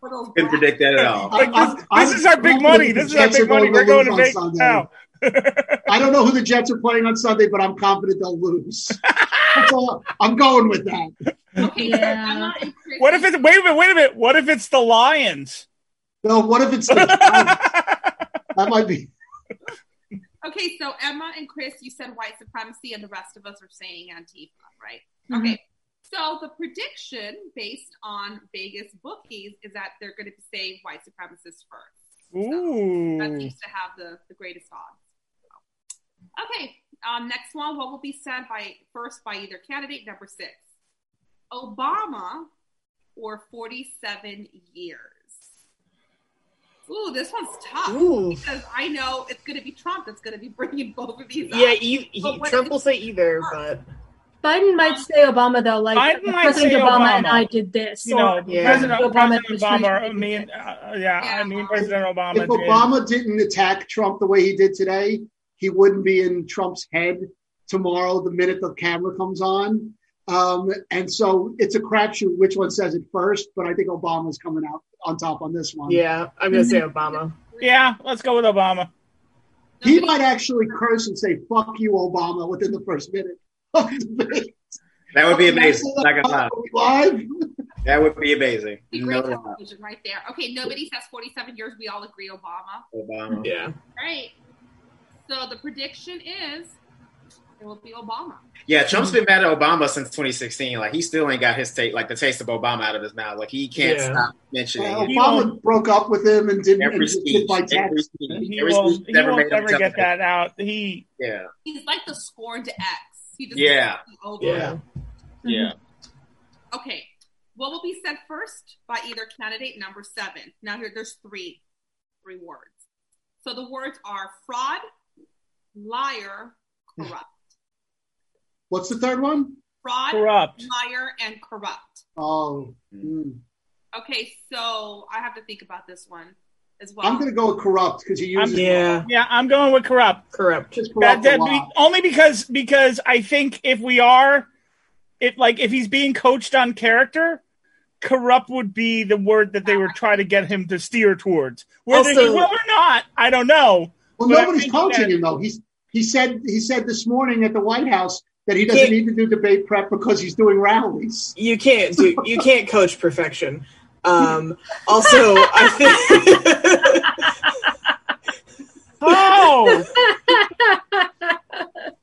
Speaker 2: For those
Speaker 7: Couldn't predict that at all.
Speaker 4: like
Speaker 3: I'm-
Speaker 4: this,
Speaker 3: I'm
Speaker 4: is our big
Speaker 3: confident
Speaker 4: money. This is our big money. We're going to
Speaker 3: lose on Sunday.
Speaker 4: now.
Speaker 3: I don't know who the Jets are playing on Sunday, but I'm confident they'll lose. All- I'm going with that.
Speaker 2: Okay,
Speaker 6: Yeah.
Speaker 2: Emma and Chris.
Speaker 4: What if it's wait a minute, wait a minute. What if it's the Lions?
Speaker 3: No, what if it's the that might be
Speaker 2: Okay, so Emma and Chris, you said white supremacy, and the rest of us are saying Antifa, right?
Speaker 6: Mhm.
Speaker 2: Okay. So the prediction based on Vegas bookies is that they're going to say white supremacists first. Ooh. That
Speaker 4: Ooh.
Speaker 2: seems to have the, the greatest odds. Okay, um, next one. What will be said by first by either candidate number six, Obama, or forty-seven years? Ooh, this one's tough
Speaker 5: Ooh.
Speaker 2: because I know it's going to be Trump that's going to be bringing both of these.
Speaker 5: Yeah,
Speaker 2: up.
Speaker 5: e- he, Trump will say either, but
Speaker 6: Biden might say Obama though, like
Speaker 4: Biden
Speaker 6: President
Speaker 4: say
Speaker 6: Obama, and I did this.
Speaker 4: You know,
Speaker 5: Yeah.
Speaker 4: President,
Speaker 6: Obama
Speaker 4: President
Speaker 6: administration
Speaker 4: Obama. I
Speaker 6: did
Speaker 4: mean,
Speaker 6: this.
Speaker 4: uh, yeah, I mean, President Obama.
Speaker 3: if
Speaker 4: did.
Speaker 3: Obama didn't attack Trump the way he did today, he wouldn't be in Trump's head tomorrow the minute the camera comes on. Um, and so it's a crapshoot which one says it first, but I think Obama's coming out on top on this one.
Speaker 5: yeah, I'm gonna say Obama.
Speaker 4: Yeah, let's go with Obama.
Speaker 3: He might actually curse and say "fuck you, Obama" within the first minute. of the debate.
Speaker 8: That would be amazing. Not gonna lie.
Speaker 3: Live.
Speaker 8: That would be amazing.
Speaker 2: be great
Speaker 8: doubt.
Speaker 2: television right there. Okay, nobody says 47 years. We all agree Obama.
Speaker 8: Obama.
Speaker 5: Yeah.
Speaker 2: Right. So the prediction is it will be Obama.
Speaker 8: Yeah, Trump's been mad at Obama since 2016. Like he still ain't got his taste, like the taste of Obama out of his mouth. Like he can't
Speaker 5: Yeah.
Speaker 8: stop mentioning
Speaker 3: Uh,
Speaker 8: it.
Speaker 4: He
Speaker 3: Obama
Speaker 4: won't-
Speaker 3: broke up with him and didn't
Speaker 8: Every
Speaker 3: just did
Speaker 8: speech,
Speaker 3: by
Speaker 8: every
Speaker 3: text.
Speaker 8: speech,
Speaker 4: He
Speaker 8: every
Speaker 4: won't,
Speaker 8: speech
Speaker 4: he
Speaker 8: never
Speaker 4: won't ever get
Speaker 8: tell-
Speaker 4: that out. He
Speaker 8: Yeah,
Speaker 2: He's like the scorned ex. He just
Speaker 8: Yeah.
Speaker 2: over.
Speaker 5: Yeah.
Speaker 8: yeah.
Speaker 2: Okay. What will be said first by either candidate number seven? Now here there's three three words. So the words are fraud, liar, corrupt.
Speaker 3: What's the third one?
Speaker 2: Fraud,
Speaker 4: corrupt.
Speaker 2: liar, and corrupt.
Speaker 3: Oh, mm.
Speaker 2: Okay, so I have to think about this one as well.
Speaker 3: I'm going to go with corrupt because he uses
Speaker 5: Yeah.
Speaker 4: Yeah, I'm going with corrupt.
Speaker 5: Corrupt.
Speaker 3: just corrupt a
Speaker 4: that be,
Speaker 3: lot.
Speaker 4: only because because I think if we are, if like if he's being coached on character, corrupt would be the word that they were trying to get him to steer towards. Whether he
Speaker 5: Also-
Speaker 4: will or not, I don't know.
Speaker 3: Well,
Speaker 4: But
Speaker 3: nobody's coaching
Speaker 4: that-
Speaker 3: him though. He's he said he said this morning at the White House that he doesn't need to do debate prep because he's doing rallies.
Speaker 5: You can't do. You can't coach perfection. Um, also, I think.
Speaker 4: Oh,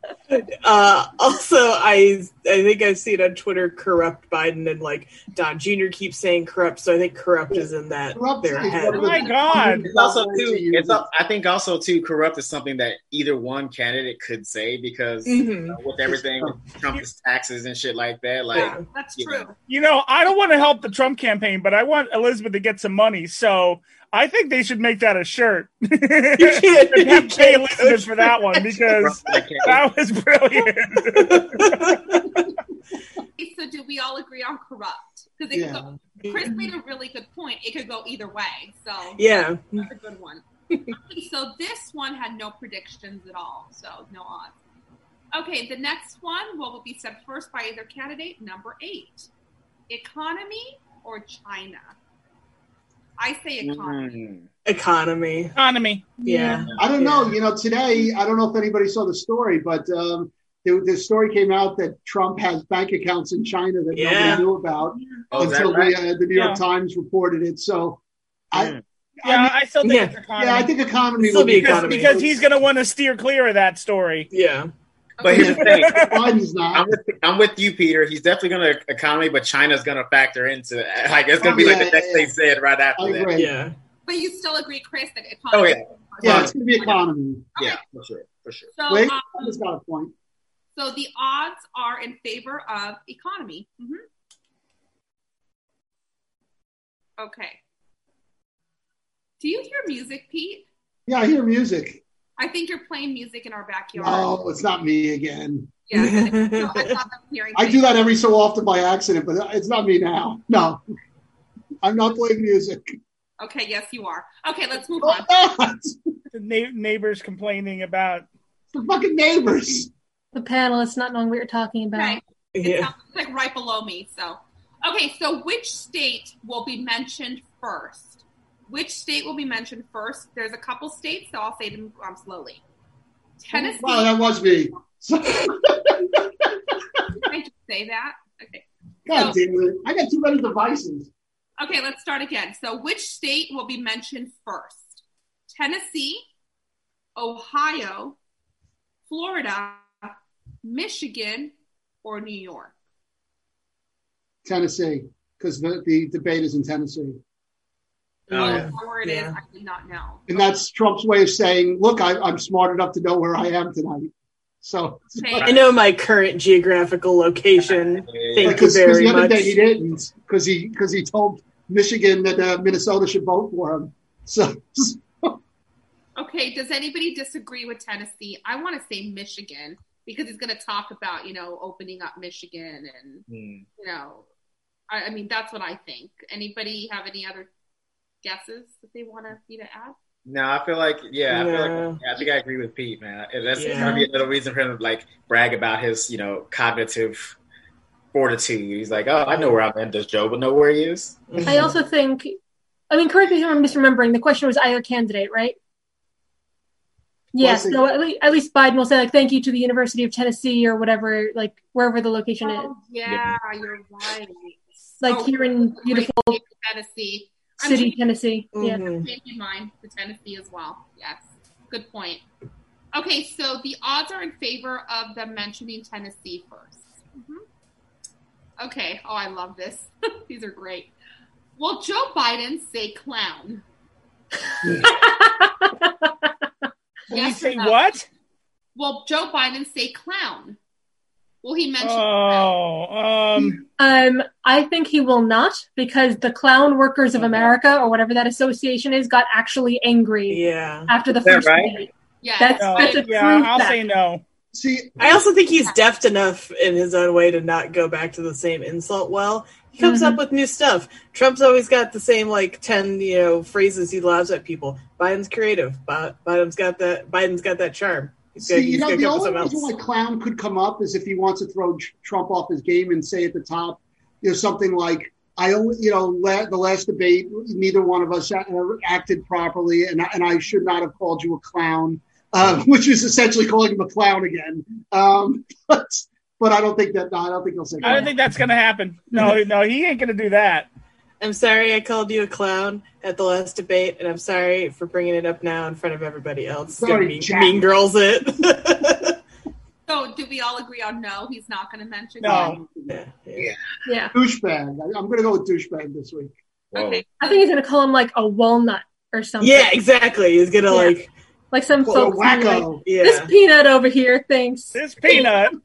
Speaker 5: Uh, also, I I think I've seen on Twitter corrupt Biden and like Don Jr. keeps saying corrupt, so I think corrupt is in that
Speaker 3: Corrupt
Speaker 5: their
Speaker 3: is
Speaker 5: head.
Speaker 3: one of the-
Speaker 4: My God.
Speaker 8: It's also too. It's
Speaker 3: uses.
Speaker 8: al- I think also too corrupt is something that either one candidate could say because you
Speaker 5: Mhm.
Speaker 8: know, with everything Trump's taxes and shit like that, like
Speaker 5: Yeah.
Speaker 2: That's
Speaker 8: you
Speaker 2: true.
Speaker 8: know.
Speaker 4: you know, I don't want to help the Trump campaign, but I want Elizabeth to get some money, so I think they should make that a shirt.
Speaker 5: You can't, you
Speaker 4: Have to pay
Speaker 5: can't
Speaker 4: Elizabeth for that one because that was brilliant.
Speaker 2: So do we all agree on corrupt? Because it
Speaker 3: Yeah.
Speaker 2: could go, Chris made a really good point. It could go either way. So
Speaker 5: Yeah.
Speaker 2: that's a good one. Okay, so this one had no predictions at all, so no odds. Okay, the next one what will be said first by either candidate number eight. Economy or China? I say economy.
Speaker 8: mm,
Speaker 5: Economy.
Speaker 4: Economy.
Speaker 5: Yeah.
Speaker 3: I don't know. You know, today I don't know if anybody saw the story, but um, the, the story came out that Trump has bank accounts in China that
Speaker 5: Yeah.
Speaker 3: nobody knew about
Speaker 8: oh, is that
Speaker 3: until
Speaker 8: right?
Speaker 3: the uh, the New York
Speaker 4: Yeah.
Speaker 3: Times reported it. So, I,
Speaker 8: Mm.
Speaker 3: I
Speaker 4: Yeah,
Speaker 3: mean,
Speaker 4: I still think
Speaker 5: Yeah.
Speaker 4: it's economy.
Speaker 3: yeah, I think economy will
Speaker 5: be
Speaker 3: be
Speaker 4: because,
Speaker 5: economy.
Speaker 4: because he's going to want to steer clear of that story.
Speaker 5: Yeah.
Speaker 8: But here's the thing.
Speaker 3: Biden's not.
Speaker 8: I'm with, I'm with you, Peter. He's definitely going to economy, but China's going to factor into it. Like it's going to
Speaker 3: Oh,
Speaker 8: be like the next
Speaker 3: yeah,
Speaker 8: thing said right after that.
Speaker 5: Yeah.
Speaker 2: But you still agree, Chris, that economy.
Speaker 8: Oh
Speaker 2: economy.
Speaker 8: yeah,
Speaker 3: Yeah, it's going to be economy.
Speaker 8: yeah, for sure, for sure.
Speaker 2: So,
Speaker 3: Wait,
Speaker 2: um,
Speaker 3: Biden's got a point.
Speaker 2: so the odds are in favor of economy. Mm-hmm. Okay. Do you hear music, Pete?
Speaker 3: Yeah, I hear music.
Speaker 2: I think you're playing music in our backyard.
Speaker 3: No, it's not me again.
Speaker 2: Yeah. No, I thought I hearing
Speaker 3: I do that every so often by accident, but it's not me now. No, I'm not playing music.
Speaker 2: Okay, yes, you are. Okay, let's move
Speaker 3: Oh,
Speaker 2: on.
Speaker 3: not.
Speaker 4: The na- neighbors complaining about.
Speaker 3: the fucking neighbors.
Speaker 6: The panelists not knowing what you're talking about.
Speaker 2: Okay. It
Speaker 5: Yeah.
Speaker 2: sounds like right below me. So, okay, so which state will be mentioned first? Which state will be mentioned first? There's a couple states, so I'll say them um, slowly. Tennessee.
Speaker 3: Wow, that was me.
Speaker 2: I just say that? Okay.
Speaker 3: God damn it! I got too many devices.
Speaker 2: Okay, let's start again. So, which state will be mentioned first? Tennessee, Ohio, Florida, Michigan, or New York?
Speaker 3: Tennessee, because the, the debate is in Tennessee,
Speaker 8: Oh, yeah.
Speaker 2: where it is,
Speaker 5: Yeah.
Speaker 2: I did not know.
Speaker 3: and that's Trump's way of saying, "Look, I, I'm smart enough to know where I am tonight." So,
Speaker 2: Okay.
Speaker 5: I know my current geographical location. Thank you
Speaker 3: because
Speaker 5: very
Speaker 3: the other
Speaker 5: much.
Speaker 3: day he didn't, because he because he told Michigan that uh, Minnesota should vote for him. So,
Speaker 2: Okay, does anybody disagree with Tennessee? I want to say Michigan because he's going to talk about, you know, opening up Michigan and,
Speaker 8: Mm.
Speaker 2: you know, I, I mean, that's what I think. Anybody have any other guesses that they want to me to add?
Speaker 8: No, I feel like yeah, I feel like yeah, I think I agree with Pete, man. That's
Speaker 5: Yeah.
Speaker 8: gonna be another reason for him to like brag about his, you know, cognitive fortitude. He's like, oh, I know where I'm at. Does Joe know where he is? Mm-hmm.
Speaker 6: I also think I mean, correct me if I'm misremembering. The question was either candidate, right? Yes.
Speaker 3: Was it-
Speaker 6: so at least, at least Biden will say like thank you to the University of Tennessee or whatever, like wherever the location oh, is,
Speaker 2: Oh, yeah, you're right.
Speaker 6: like
Speaker 2: Oh,
Speaker 6: here in
Speaker 2: oh,
Speaker 6: beautiful
Speaker 2: Tennessee. I'm
Speaker 6: city,
Speaker 2: changing-
Speaker 6: Tennessee. Yeah.
Speaker 5: Mhm.
Speaker 2: changing mine to Tennessee as well. Yes, good point. Okay, so the odds are in favor of them mentioning Tennessee 1st Mhm. Okay. Oh, I love this. These are great. Will Joe Biden say clown?
Speaker 4: Will he
Speaker 2: Yes
Speaker 4: say
Speaker 2: no?
Speaker 4: what?
Speaker 2: Will Joe Biden say clown? Will he mention?
Speaker 4: Oh, um,
Speaker 6: Um, I think he will not because the Clown Workers of America or whatever that association is got actually angry
Speaker 5: Yeah.
Speaker 6: after the
Speaker 8: Is
Speaker 6: first
Speaker 8: right?
Speaker 6: debate.
Speaker 2: yes.
Speaker 6: That's
Speaker 4: no,
Speaker 6: that's a
Speaker 4: yeah,
Speaker 6: true
Speaker 4: I'll
Speaker 6: fact.
Speaker 4: say no.
Speaker 3: See,
Speaker 5: I also think he's deft enough in his own way to not go back to the same insult well. He comes
Speaker 6: Mhm.
Speaker 5: up with new stuff. Trump's always got the same like ten, you know, phrases he laughs at people. Biden's creative. Bi- Biden's got that. Biden's got that charm. He's
Speaker 3: see, you know, the
Speaker 5: come up with
Speaker 3: only reason why clown could come up is if he wants to throw Trump off his game and say at the top, you know, something like, "I only, you know, la- the last debate, neither one of us acted properly, and I, and I should not have called you a clown," uh, which is essentially calling him a clown again. Um, but, but I don't think that. No, I don't think he'll say.
Speaker 4: I don't think that's gonna happen. No, no, he ain't gonna do that.
Speaker 5: I'm sorry I called you a clown at the last debate, and I'm sorry for bringing it up now in front of everybody else.
Speaker 3: Sorry,
Speaker 5: mean, mean girls it.
Speaker 2: So, do we all agree on no? He's not going to mention.
Speaker 4: No.
Speaker 5: yeah, yeah.
Speaker 6: Yeah,
Speaker 3: douchebag. I, I'm going to go with douchebag this week.
Speaker 8: Whoa.
Speaker 2: Okay.
Speaker 6: I think he's gonna call him like a walnut or something.
Speaker 5: Yeah, exactly. He's gonna
Speaker 6: Yeah.
Speaker 5: like,
Speaker 6: like some
Speaker 3: Or a
Speaker 6: folks. Like,
Speaker 3: wacko.
Speaker 6: this peanut over here thinks.
Speaker 4: This peanut.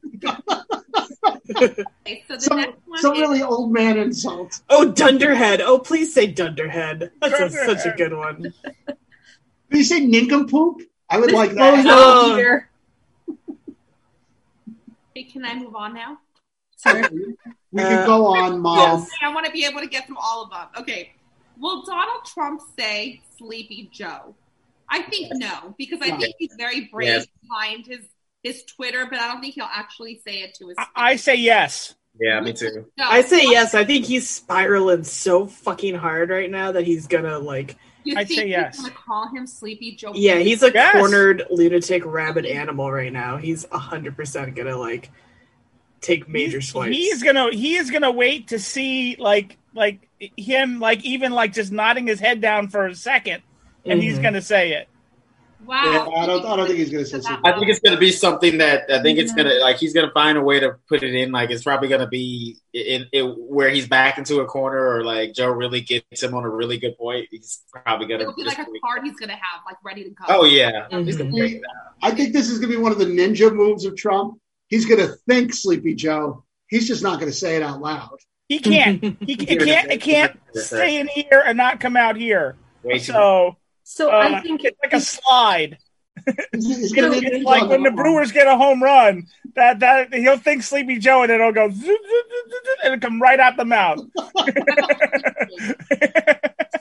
Speaker 2: Okay, so the
Speaker 3: Some,
Speaker 2: next one
Speaker 3: some
Speaker 2: is
Speaker 3: really old man insult.
Speaker 5: Oh, Dunderhead. Oh, please say Dunderhead. That's a, such a good one.
Speaker 3: Did you say nincompoop? I would like
Speaker 6: Bozo
Speaker 3: that.
Speaker 5: Oh.
Speaker 6: here.
Speaker 2: Okay, can I move on now?
Speaker 6: Sorry.
Speaker 3: We can go uh, on, mom.
Speaker 5: Yes.
Speaker 2: I want to be able to get through all of them. Okay. Will Donald Trump say Sleepy Joe? I think no, because I think he's very brave
Speaker 8: Yes.
Speaker 2: behind his his Twitter, but I don't think he'll actually say it to his.
Speaker 4: I, I say yes.
Speaker 8: Yeah, me too.
Speaker 2: No.
Speaker 5: I say yes. I think he's spiraling so fucking hard right now that he's gonna like.
Speaker 2: You
Speaker 4: I'd
Speaker 2: think
Speaker 4: say
Speaker 2: he's
Speaker 4: yes.
Speaker 2: gonna call him Sleepy Joe?
Speaker 5: Yeah, he's a
Speaker 4: Yes.
Speaker 5: cornered lunatic rabid animal right now. He's hundred percent gonna like take major
Speaker 4: He's-
Speaker 5: swipes.
Speaker 4: He is gonna he is gonna wait to see like like him like even like just nodding his head down for a second, and he's
Speaker 5: Mhm.
Speaker 4: gonna say it.
Speaker 2: Wow.
Speaker 3: Yeah, I don't- I don't think he's gonna say something.
Speaker 8: I think it's gonna be something that I think it's gonna like he's gonna find a way to put it in. Like it's probably gonna be in, in where he's back into a corner, or like Joe really gets him on a really good point. He's probably gonna.
Speaker 2: Be like a
Speaker 8: just-
Speaker 2: card he's gonna have, like ready to go.
Speaker 8: Oh yeah,
Speaker 5: Mhm.
Speaker 8: he's gonna break that.
Speaker 3: I think this is going to be one of the ninja moves of Trump. He's going to think Sleepy Joe. He's just not going to say it out loud.
Speaker 4: He can't. He, it can't. It can't stay in here and not come out here.
Speaker 8: Way too
Speaker 4: So
Speaker 6: So
Speaker 4: uh,
Speaker 6: I think
Speaker 4: it's like a slide.
Speaker 3: He's, he's
Speaker 4: It's,
Speaker 3: going to be a
Speaker 4: it's like when the
Speaker 3: that one.
Speaker 4: Brewers get a home run. That that he'll think Sleepy Joe, and it'll go zoop, zoop, zoop, zoop, zoop, and it'll come right out the mouth.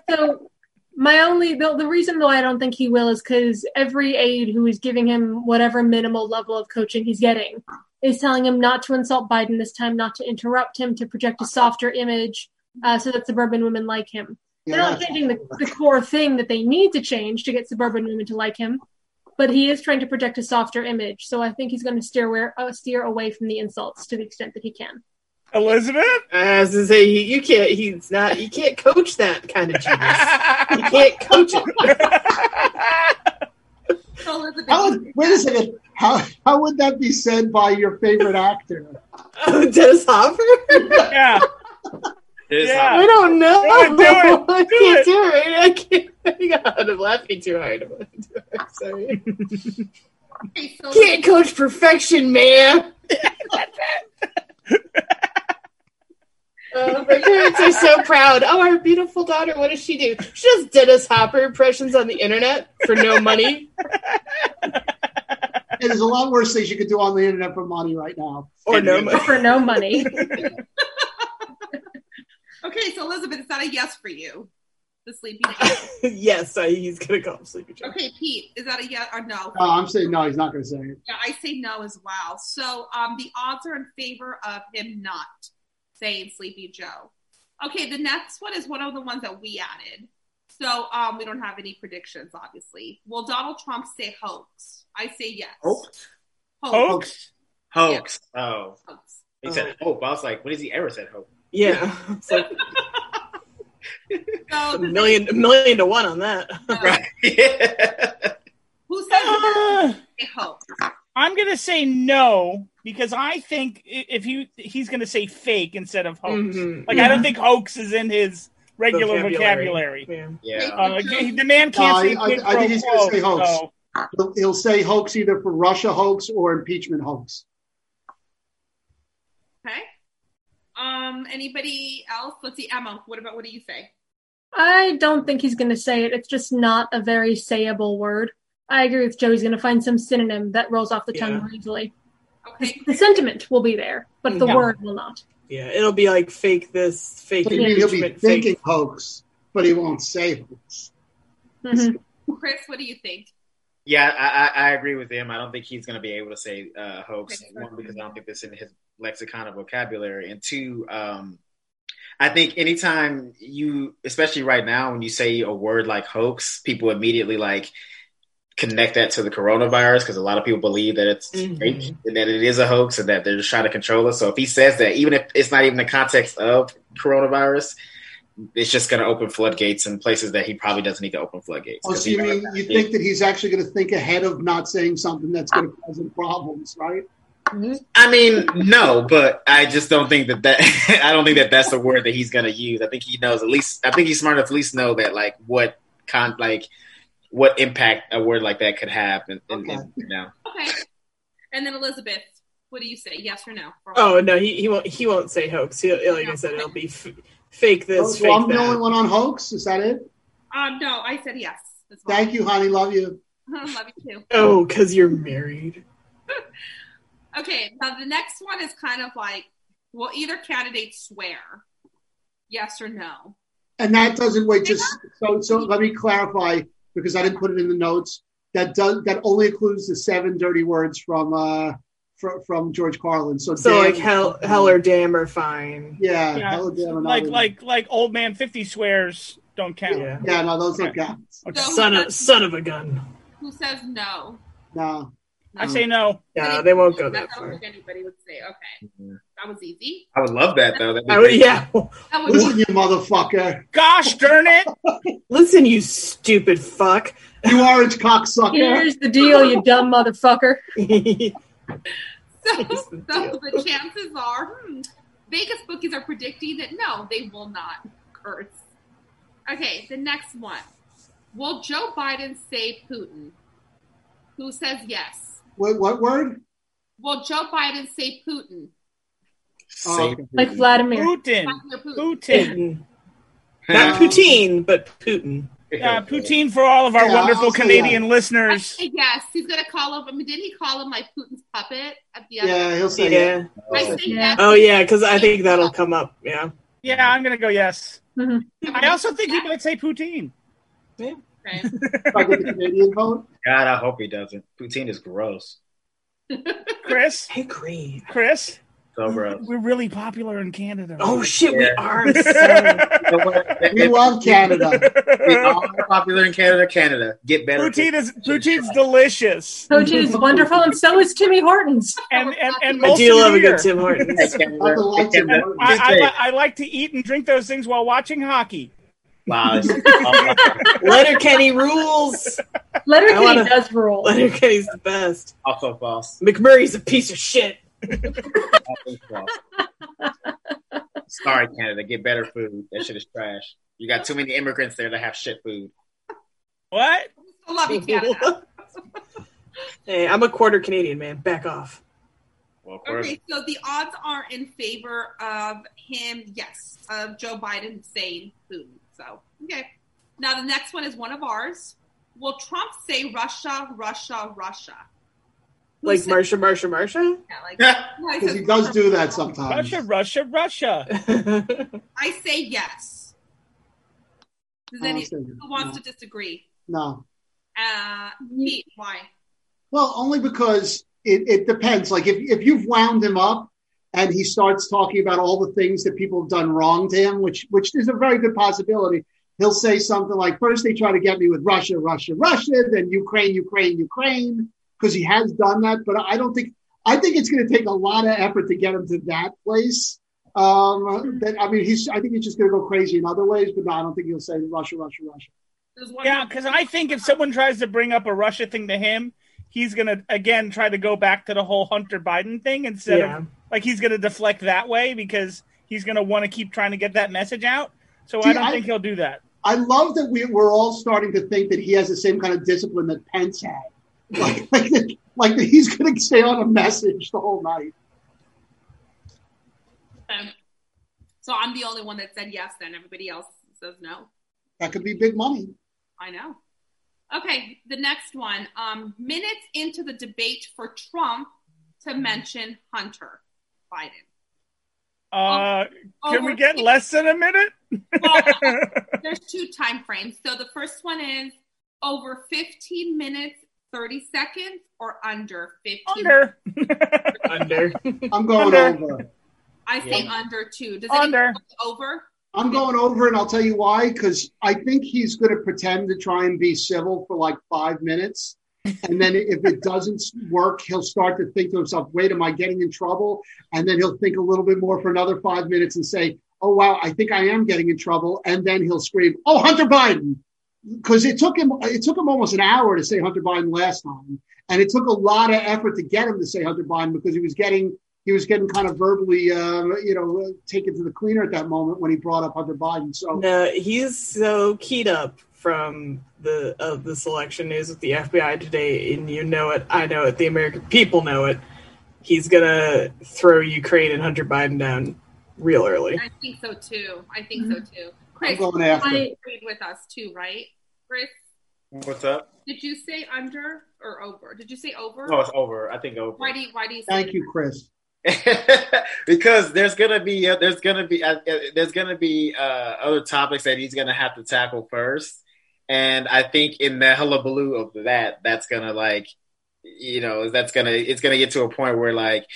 Speaker 6: so. My only the, the reason though I don't think he will is because every aide who is giving him whatever minimal level of coaching he's getting is telling him not to insult Biden this time, not to interrupt him, to project a softer image, uh, so that suburban women like him.
Speaker 3: Yeah,
Speaker 6: They're not changing the, the core thing that they need to change to get suburban women to like him, but he is trying to project a softer image. So I think he's going to steer away, uh, steer away from the insults to the extent that he can.
Speaker 4: Elizabeth.
Speaker 5: I was to say he, you can't. He's not. You can't coach that kind of genius. You can't coach it.
Speaker 2: Elizabeth,
Speaker 3: How would, wait a second. How, how would that be said by your favorite actor?
Speaker 5: Oh, Dennis Hopper.
Speaker 4: yeah.
Speaker 8: It is
Speaker 4: Yeah.
Speaker 5: I don't know.
Speaker 4: Do it, do it,
Speaker 5: I
Speaker 4: do
Speaker 5: can't
Speaker 4: it.
Speaker 5: do it. I can't. God, I'm laughing too hard. I'm sorry. Can't coach perfection, man. Uh, my parents are so proud. Oh, our beautiful daughter. What does she do? She does Dennis Hopper impressions on the internet for no money
Speaker 3: And there's a lot worse things you could do on the internet for money right now.
Speaker 5: or no money.
Speaker 6: For no money.
Speaker 2: Okay, so Elizabeth, is that a yes for you? The Sleepy Joe.
Speaker 5: yes, I, he's gonna call him Sleepy Joe.
Speaker 2: Okay, Pete, is that a yes or no?
Speaker 3: No, I'm saying no. He's not going to say it.
Speaker 2: Yeah, I say no as well. So um, the odds are in favor of him not saying Sleepy Joe. Okay, the next one is one of the ones that we added. So um, we don't have any predictions, obviously. Will Donald Trump say hoax? I say yes.
Speaker 8: Hoax?
Speaker 4: Hoax?
Speaker 8: Hoax. Oh.
Speaker 2: Hoax.
Speaker 8: He said hope. I was like, when has he ever said hope?
Speaker 5: Yeah, it's like
Speaker 2: So
Speaker 5: a million, a million to one on that.
Speaker 2: any-
Speaker 8: Right. Yeah.
Speaker 2: Who says
Speaker 4: Uh,
Speaker 2: say hoax?
Speaker 4: I'm gonna say no because I think if he he's gonna say fake instead of hoax.
Speaker 5: Mhm.
Speaker 4: Like I don't think hoax is in his regular vocabulary.
Speaker 5: Yeah.
Speaker 8: Yeah.
Speaker 4: Uh, the man can't
Speaker 3: No,
Speaker 4: say
Speaker 3: I- I- I think he's gonna say hoax.
Speaker 4: so-
Speaker 3: He'll, he'll say hoax either for Russia hoax or impeachment hoax.
Speaker 2: Okay. Um. Anybody else? Let's see. Emma. What about? What do you say?
Speaker 6: I don't think he's going to say it. It's just not a very sayable word. I agree with Joe. He's going to find some synonym that rolls off the tongue
Speaker 5: Yeah.
Speaker 6: more easily.
Speaker 2: Okay.
Speaker 6: The sentiment will be there, but the
Speaker 4: Yeah.
Speaker 6: word will not.
Speaker 5: Yeah, it'll be like fake this, fake
Speaker 3: What do you mean he'll be
Speaker 5: impeachment,
Speaker 3: thinking
Speaker 5: fake.
Speaker 3: hoax, but he won't say hoax?
Speaker 6: Mhm.
Speaker 2: Chris, what do you think?
Speaker 8: Yeah, I, I, I agree with him. I don't think he's going to be able to say uh, hoax. One, because I don't think that's in his lexicon of vocabulary, and two, um, I think anytime you, especially right now, when you say a word like hoax, people immediately like connect that to the coronavirus because a lot of people believe that it's
Speaker 5: Mhm.
Speaker 8: fake and that it is a hoax and that they're just trying to control us. So if he says that, even if it's not even the context of coronavirus, it's just going to open floodgates in places that he probably doesn't need to open floodgates.
Speaker 3: Oh,
Speaker 8: 'Cause
Speaker 3: so you mean you think that he's actually going to think ahead of not saying something that's going to cause him problems, right?
Speaker 8: I mean, no, but I just don't think that that I don't think that that's the word that he's gonna use. I think he knows at least. I think he's smart enough to at least know that like what con like what impact a word like that could have. And, and,
Speaker 3: Okay.
Speaker 8: and, you know,
Speaker 2: Okay. And then Elizabeth, what do you say? Yes or no?
Speaker 5: Oh no, he, he won't. He won't say hoax. He, like I said, it'll be f- fake
Speaker 3: Oh,
Speaker 5: this,
Speaker 3: so
Speaker 5: fake
Speaker 3: I'm the only one on hoax. Is that it?
Speaker 2: Um. No, I said yes.
Speaker 3: Thank you, honey. Love you.
Speaker 2: Love you too.
Speaker 5: Oh, because you're married.
Speaker 2: Okay. Now the next one is kind of like, will either candidate swear? Yes or no?
Speaker 3: And that doesn't wait. Just so so. Let me clarify because I didn't put it in the notes. That does that only includes the seven dirty words from uh from, from George Carlin. So,
Speaker 5: So
Speaker 3: damn-
Speaker 5: like hell, hell or damn are fine.
Speaker 3: yeah,
Speaker 4: Yeah.
Speaker 3: hell or damn or
Speaker 4: like
Speaker 3: nothing.
Speaker 4: like like old man fifty swears don't count.
Speaker 5: Yeah.
Speaker 3: yeah, no, those don't count.
Speaker 4: Okay.
Speaker 2: So
Speaker 5: Son of
Speaker 2: says,
Speaker 5: son of a gun.
Speaker 2: who says no?
Speaker 3: No,
Speaker 4: I say no.
Speaker 5: Yeah, they won't go that
Speaker 2: That's
Speaker 5: far.
Speaker 2: think anybody would say. Okay,
Speaker 8: Mhm.
Speaker 2: that was easy.
Speaker 8: I would love that though. That'd be
Speaker 5: I would, yeah.
Speaker 2: That was
Speaker 3: listen, you motherfucker,
Speaker 4: Gosh darn it!
Speaker 5: Listen, you stupid fuck.
Speaker 3: you orange cocksucker.
Speaker 6: Here's the deal, you dumb motherfucker.
Speaker 2: So,
Speaker 5: the
Speaker 2: so the chances are, hmm, Vegas bookies are predicting that no, they will not curse. Okay, the next one. Will Joe Biden say Putin? Who says yes?
Speaker 3: What, what word?
Speaker 2: Will Joe Biden say Putin?
Speaker 8: Say-
Speaker 6: Like Vladimir.
Speaker 4: Putin.
Speaker 2: Vladimir Putin.
Speaker 4: Putin.
Speaker 5: Putin. Not Poutine, but Putin.
Speaker 4: Uh, poutine for all of our
Speaker 3: Yeah,
Speaker 4: wonderful Canadian
Speaker 2: I
Speaker 4: listeners.
Speaker 2: say yes. He's gonna call him. I mean, did he call him like Putin's puppet at the end?
Speaker 3: Yeah, he'll say
Speaker 5: Yeah.
Speaker 2: I
Speaker 6: Yeah.
Speaker 5: Oh yeah, because I think that'll come up. Yeah.
Speaker 4: Yeah, I'm gonna go yes. I also think he might say poutine.
Speaker 2: Okay.
Speaker 3: Like with the Canadian vote.
Speaker 8: God, I hope he doesn't. Poutine is gross.
Speaker 4: Chris,
Speaker 5: I agree.
Speaker 4: Chris,
Speaker 8: So gross.
Speaker 4: we're really popular in Canada.
Speaker 5: Oh shit, we are. I'm sorry.
Speaker 3: We love Canada.
Speaker 8: We are popular in Canada. Canada, get better.
Speaker 4: Poutine is poutine's delicious,
Speaker 6: Poutine is wonderful, and so is Timmy Hortons.
Speaker 4: and and and
Speaker 5: I
Speaker 4: most
Speaker 5: do love a
Speaker 4: beer.
Speaker 5: good Tim Hortons.
Speaker 3: Not the lights in
Speaker 8: Canada.
Speaker 3: Hortons.
Speaker 4: I, I, I like to eat and drink those things while watching hockey.
Speaker 8: Wow. it's-
Speaker 5: Letterkenny rules.
Speaker 6: Letterkenny
Speaker 5: wanna-
Speaker 6: does rule.
Speaker 5: Letterkenny's the best.
Speaker 8: Also false.
Speaker 5: McMurray's a piece of shit.
Speaker 8: Also false. Sorry, Canada. Get better food. That shit is trash. You got too many immigrants there that have shit food.
Speaker 4: What?
Speaker 2: I love you, Canada.
Speaker 5: hey, I'm a quarter Canadian, man. Back off.
Speaker 8: Well, of.
Speaker 2: Okay, so the odds are in favor of him, yes, of Joe Biden saying Putin. So, okay. Now, the next one is one of ours. Will Trump say Russia, Russia, Russia? Who
Speaker 5: Like
Speaker 2: said-
Speaker 5: Marsha, Marsha, Marsha.
Speaker 2: Yeah, like, no, he
Speaker 3: Because he does do that sometimes.
Speaker 4: Russia, Russia, Russia.
Speaker 2: I say yes. Does
Speaker 3: I'll
Speaker 2: any, who wants to disagree?
Speaker 3: No.
Speaker 2: Uh, Pete, why?
Speaker 3: Well, only because it, it depends. Like if, if you've wound him up and he starts talking about all the things that people have done wrong to him, which which is a very good possibility, he'll say something like, first they try to get me with Russia, Russia, Russia, then Ukraine, Ukraine, Ukraine, because he has done that. But I don't think, I think it's going to take a lot of effort to get him to that place. Um, that, I mean, he's, I think he's just going to go crazy in other ways, but no, I don't think he'll say Russia, Russia, Russia.
Speaker 4: Yeah, because I think if someone tries to bring up a Russia thing to him, he's gonna again try to go back to the whole Hunter Biden thing instead
Speaker 5: Yeah.
Speaker 4: of like he's gonna deflect that way because he's gonna want to keep trying to get that message out. So
Speaker 3: See,
Speaker 4: I don't
Speaker 3: I-
Speaker 4: think he'll do that.
Speaker 3: I love that we, we're all starting to think that he has the same kind of discipline that Pence had. Like, like, like he's going to stay on a message the whole night.
Speaker 2: Um, so I'm the only one that said yes. Then everybody else says no.
Speaker 3: That could be big money.
Speaker 2: I know. Okay, the next one. Um, minutes into the debate for Trump to mention Hunter Biden.
Speaker 4: Uh, can we get
Speaker 2: 50
Speaker 4: less than a minute?
Speaker 2: Well, there's two time frames. So the first one is over 15 minutes, 30 seconds, or under 15.
Speaker 4: Under.
Speaker 5: Under.
Speaker 3: I'm going
Speaker 4: Under.
Speaker 3: over.
Speaker 2: I say
Speaker 5: Yeah.
Speaker 2: under two. Does
Speaker 4: Under.
Speaker 2: anyone want over?
Speaker 3: I'm going over, and I'll tell you why. Because I think he's going to pretend to try and be civil for like five minutes, and then if it doesn't work, he'll start to think to himself, "Wait, am I getting in trouble?" And then he'll think a little bit more for another five minutes and say, "Oh wow, I think I am getting in trouble." And then he'll scream, "Oh, Hunter Biden!" Because it took him it took him almost an hour to say Hunter Biden last time, and it took a lot of effort to get him to say Hunter Biden because he was getting he was getting kind of verbally, um, you know, taken to the cleaner at that moment when he brought up Hunter Biden. So
Speaker 5: No, he's so keyed up from the of this election news with the FBI today, and you know it, I know it, the American people know it. He's gonna throw Ukraine and Hunter Biden down real early.
Speaker 2: I think so too. I think so too. Chris,
Speaker 3: I'm going after.
Speaker 6: I-
Speaker 2: you agreed with us too, right? Chris,
Speaker 8: What's up?
Speaker 2: did you say under or over? Did you say over?
Speaker 8: Oh, it's over. I think over.
Speaker 2: Why do you, why do you say
Speaker 3: Thank you, Chris.
Speaker 8: because there's gonna be uh, there's gonna be uh, uh, there's gonna be uh, other topics that he's gonna have to tackle first, and I think in the hullabaloo of that, that's gonna like, you know, that's gonna it's gonna get to a point where like,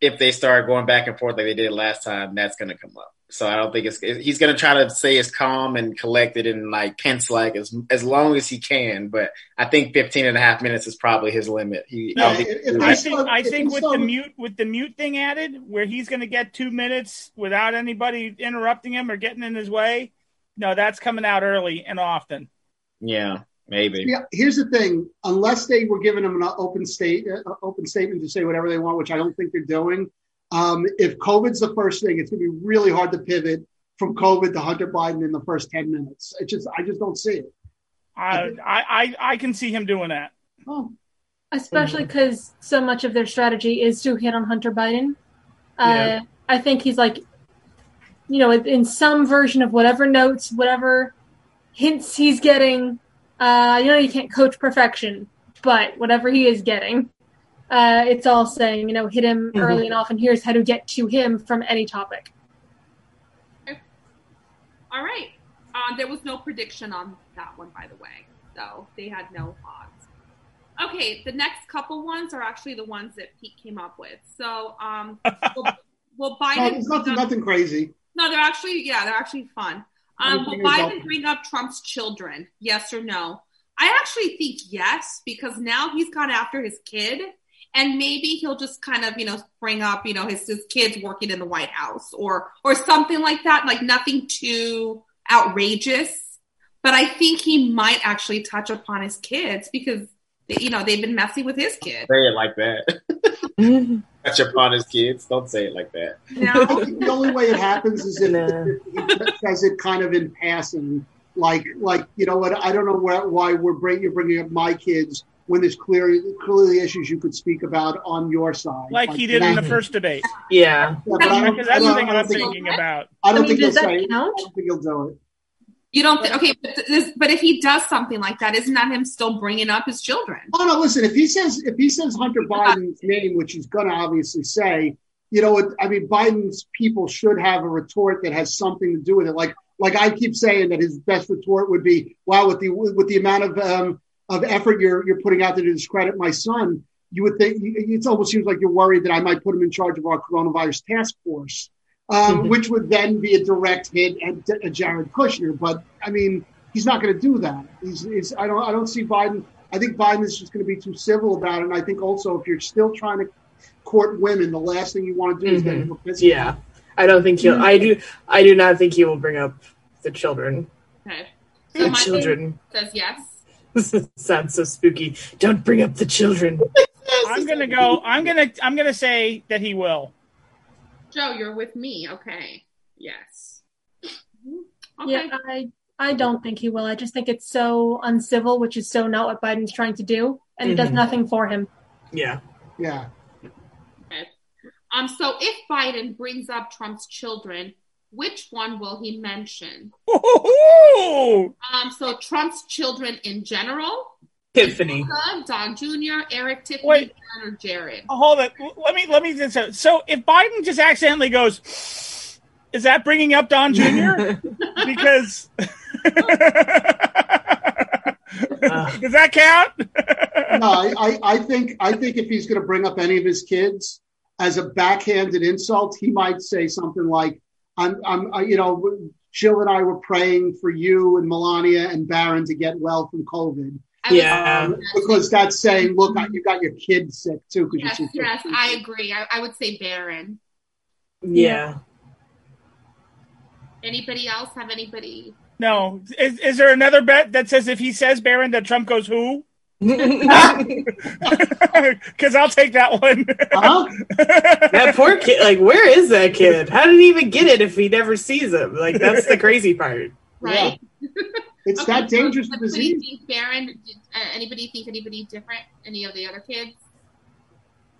Speaker 8: if they start going back and forth like they did last time, that's gonna come up. So I don't think it's he's gonna try to stay as calm and collected and like Pence like as as long as he can, but I think 15 and a half minutes is probably his limit. He, I think-
Speaker 3: if- if
Speaker 4: I think I think with the mute with the mute thing added, where he's going to get two minutes without anybody interrupting him or getting in his way. No, that's coming out early and often.
Speaker 8: yeah, maybe.
Speaker 3: Yeah, here's the thing: unless they were giving him an open state, uh, open statement to say whatever they want, which I don't think they're doing. Um, if COVID's the first thing, it's going to be really hard to pivot from COVID to Hunter Biden in the first ten minutes. It just, I just don't see it.
Speaker 4: I I I, I can see him doing that.
Speaker 3: Oh,
Speaker 6: especially because so much of their strategy is to hit on Hunter Biden. Uh,
Speaker 5: Yeah.
Speaker 6: I think he's like, you know, in some version of whatever notes, whatever hints he's getting. Uh, you know, you can't coach perfection, but whatever he is getting, uh, it's all saying, you know, hit him
Speaker 5: Mhm.
Speaker 6: early and often. Here's how to get to him from any topic.
Speaker 2: All right. Uh, there was no prediction on that one, by the way. So they had no odds. Okay, the next couple ones are actually the ones that Pete came up with. So, um, will, will
Speaker 3: no,
Speaker 2: Biden?
Speaker 3: it's nothing, nothing crazy.
Speaker 2: No, they're actually yeah, they're actually fun. Um, will Biden bring up Trump's children? Yes or no? I actually think yes because now he's gone after his kid, and maybe he'll just kind of you know bring up you know his his kids working in the White House or or something like that. Like nothing too outrageous, but I think he might actually touch upon his kids because you know they've been messing with his kid.
Speaker 8: say it like that. Touch upon his kids. Don't say it like that.
Speaker 2: You know?
Speaker 3: the only way it happens is if,
Speaker 5: Nah.
Speaker 3: if he says it kind of in passing, like like you know what? I don't know where, why we're bring, you're bringing up my kids when there's clearly clearly issues you could speak about on your side,
Speaker 4: Like he did in the first debate.
Speaker 5: yeah.
Speaker 3: Yeah, but I don't,
Speaker 4: Because that's the thing
Speaker 3: I don't
Speaker 4: I'm
Speaker 3: think,
Speaker 4: thinking about.
Speaker 3: I don't
Speaker 6: I mean,
Speaker 3: think he'll say.
Speaker 6: count?
Speaker 3: I don't think he'll do it.
Speaker 2: You don't think okay, but, this, but if he does something like that, isn't that him still bringing up his children?
Speaker 3: Oh no! Listen, if he says if he says Hunter Biden's name, which he's going to obviously say, you know, it- I mean, Biden's people should have a retort that has something to do with it. Like like I keep saying that his best retort would be, "Wow, with the with the amount of um, of effort you're you're putting out there to discredit my son, you would think it almost seems like you're worried that I might put him in charge of our coronavirus task force." Um, which would then be a direct hit at, at Jared Kushner, but I mean, he's not going to do that. He's, he's, I don't, I don't see Biden. I think Biden is just going to be too civil about it. And I think also if you're still trying to court women, the last thing you want to do is get
Speaker 5: Mhm.
Speaker 3: into a physical.
Speaker 5: Yeah, I don't think he'll. I do. I do not think he will bring up the children.
Speaker 2: Okay. So
Speaker 5: The
Speaker 2: my
Speaker 5: children
Speaker 2: says yes.
Speaker 5: sounds so spooky. Don't bring up the children.
Speaker 4: I'm gonna go. I'm gonna. I'm gonna say that he will.
Speaker 2: Joe, you're with me. Okay. Yes. Okay.
Speaker 6: Yeah, I I don't think he will. I just think it's so uncivil, which is so not what Biden's trying to do, and it does
Speaker 5: Mhm.
Speaker 6: nothing for him.
Speaker 5: Yeah.
Speaker 3: Yeah.
Speaker 2: Um. So if Biden brings up Trump's children, which one will he mention? Um. So Trump's children in general.
Speaker 5: Tiffany.
Speaker 2: Don Jr., Eric, Tiffany,
Speaker 4: Wait.
Speaker 2: Or Jared.
Speaker 4: hold it. Let me. Let me. Just, so if Biden just accidentally goes, is that bringing up Don Jr.? because does that count?
Speaker 3: no, I, I, I think I think if he's going to bring up any of his kids as a backhanded insult, he might say something like, "I'm, I'm, uh, you know, Jill and I were praying for you and Melania and Barron to get well from COVID."
Speaker 5: Yeah.
Speaker 3: Um, because that's saying, "Look, you got your kids sick too." Because
Speaker 2: Yes, yes, I agree. I, I would say Barron.
Speaker 5: Yeah.
Speaker 2: Anybody else have anybody?
Speaker 4: No. Is, is there another bet that says if he says Barron that Trump goes who? Because I'll take that one.
Speaker 3: Huh?
Speaker 5: that poor kid. Like, where is that kid? How did he even get it if he never sees him? Like, that's the crazy part.
Speaker 2: Right?
Speaker 3: It's
Speaker 2: Okay,
Speaker 3: that dangerous
Speaker 2: so
Speaker 3: a
Speaker 2: Anybody
Speaker 3: disease.
Speaker 2: think Barron? Did, uh, anybody think anybody different? Any of the other kids?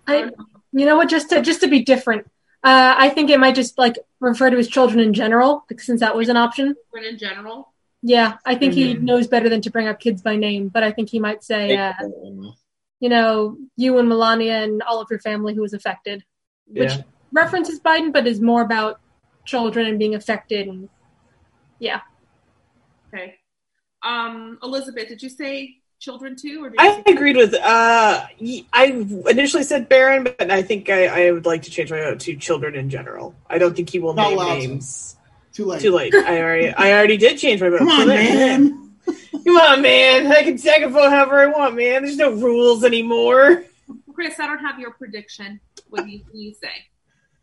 Speaker 6: I, you know what? Just to just to be different, uh, I think it might just like refer to his children in general, because since that was an option.
Speaker 2: But in general,
Speaker 6: Yeah, I think he
Speaker 5: Mhm.
Speaker 6: knows better than to bring up kids by name, but I think he might say, uh, you know, you and Melania and all of your family who was affected, which
Speaker 5: Yeah.
Speaker 6: references Biden, but is more about children and being affected. And yeah,
Speaker 2: okay. Um, Elizabeth, did you say children too, or did
Speaker 5: I agreed with. Uh, y- I initially said Barron, but I think I, I would like to change my vote to children in general. I don't think he will
Speaker 3: Not
Speaker 5: name
Speaker 3: allowed to.
Speaker 5: names.
Speaker 3: Too late.
Speaker 5: Too late. I already, I already did change my vote.
Speaker 3: Come on,
Speaker 5: Too
Speaker 3: man.
Speaker 5: Come on, man. I can, I can vote however I want, man. There's no rules anymore.
Speaker 2: Chris? I don't have your prediction. What do you, what do you say?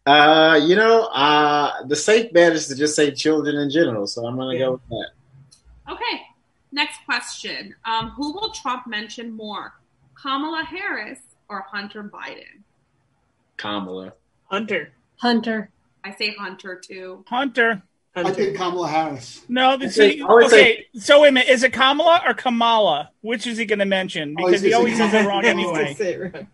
Speaker 8: Uh, you know, uh, the safe bet is to just say children in general. So I'm gonna
Speaker 5: Yeah.
Speaker 8: go with that.
Speaker 2: Okay. Next question. Um, who will Trump mention more, Kamala Harris or Hunter Biden?
Speaker 8: Kamala.
Speaker 5: Hunter.
Speaker 6: Hunter.
Speaker 2: I say Hunter too.
Speaker 4: Hunter.
Speaker 3: I think Kamala Harris.
Speaker 4: No, the, so,
Speaker 8: Okay, I.
Speaker 4: So wait a minute. Is it Kamala or Kamala? Which is he going to mention?
Speaker 3: Oh,
Speaker 4: Because
Speaker 3: he's
Speaker 4: he always
Speaker 3: gonna
Speaker 4: says it wrong anyway.
Speaker 5: Say it wrong.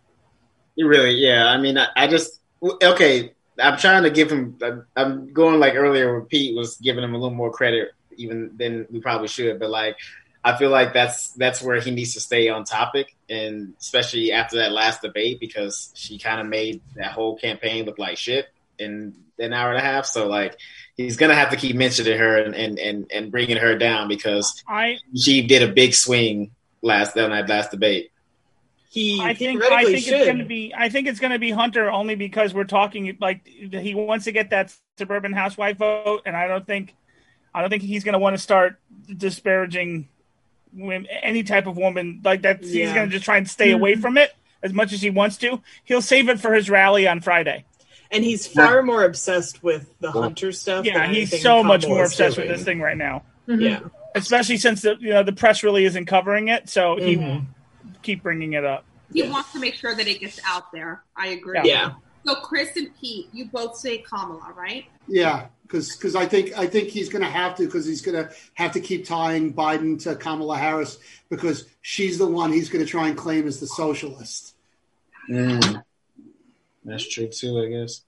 Speaker 8: You really, yeah. I mean, I, I just okay. I'm trying to give him. I'm- I'm going like earlier when Pete was giving him a little more credit, even than we probably should. But like, I feel like that's that's where he needs to stay on topic, and especially after that last debate because she kind of made that whole campaign look like shit in an hour and a half. So like, he's gonna have to keep mentioning her and and and, and bringing her down because
Speaker 4: I
Speaker 8: she did a big swing last on that last debate.
Speaker 5: He
Speaker 4: I think I think
Speaker 5: should.
Speaker 4: it's going to be I think it's going to be Hunter only because we're talking like he wants to get that suburban housewife vote, and I don't think I don't think he's going to want to start disparaging women, any type of woman like that. He's going to just try and stay away mm-hmm. from it as much as he wants to. He'll save it for his rally on Friday.
Speaker 5: And he's far more obsessed with the Hunter stuff.
Speaker 4: Yeah,
Speaker 5: than
Speaker 4: he's
Speaker 5: anything
Speaker 4: so much more
Speaker 5: is
Speaker 4: obsessed with this thing right now,
Speaker 6: Mhm.
Speaker 5: Yeah.
Speaker 4: especially since the you know the press really isn't covering it, so he
Speaker 5: Mhm.
Speaker 4: will keep bringing it up.
Speaker 2: He
Speaker 5: Yes.
Speaker 2: wants to make sure that it gets out there. I agree.
Speaker 5: Yeah.
Speaker 2: So Chris and Pete, you both say Kamala, right?
Speaker 3: Yeah, because I think I think he's going to have to because he's going to have to keep tying Biden to Kamala Harris because she's the one he's going to try and claim as the socialist.
Speaker 8: Mm. That's true too, I guess.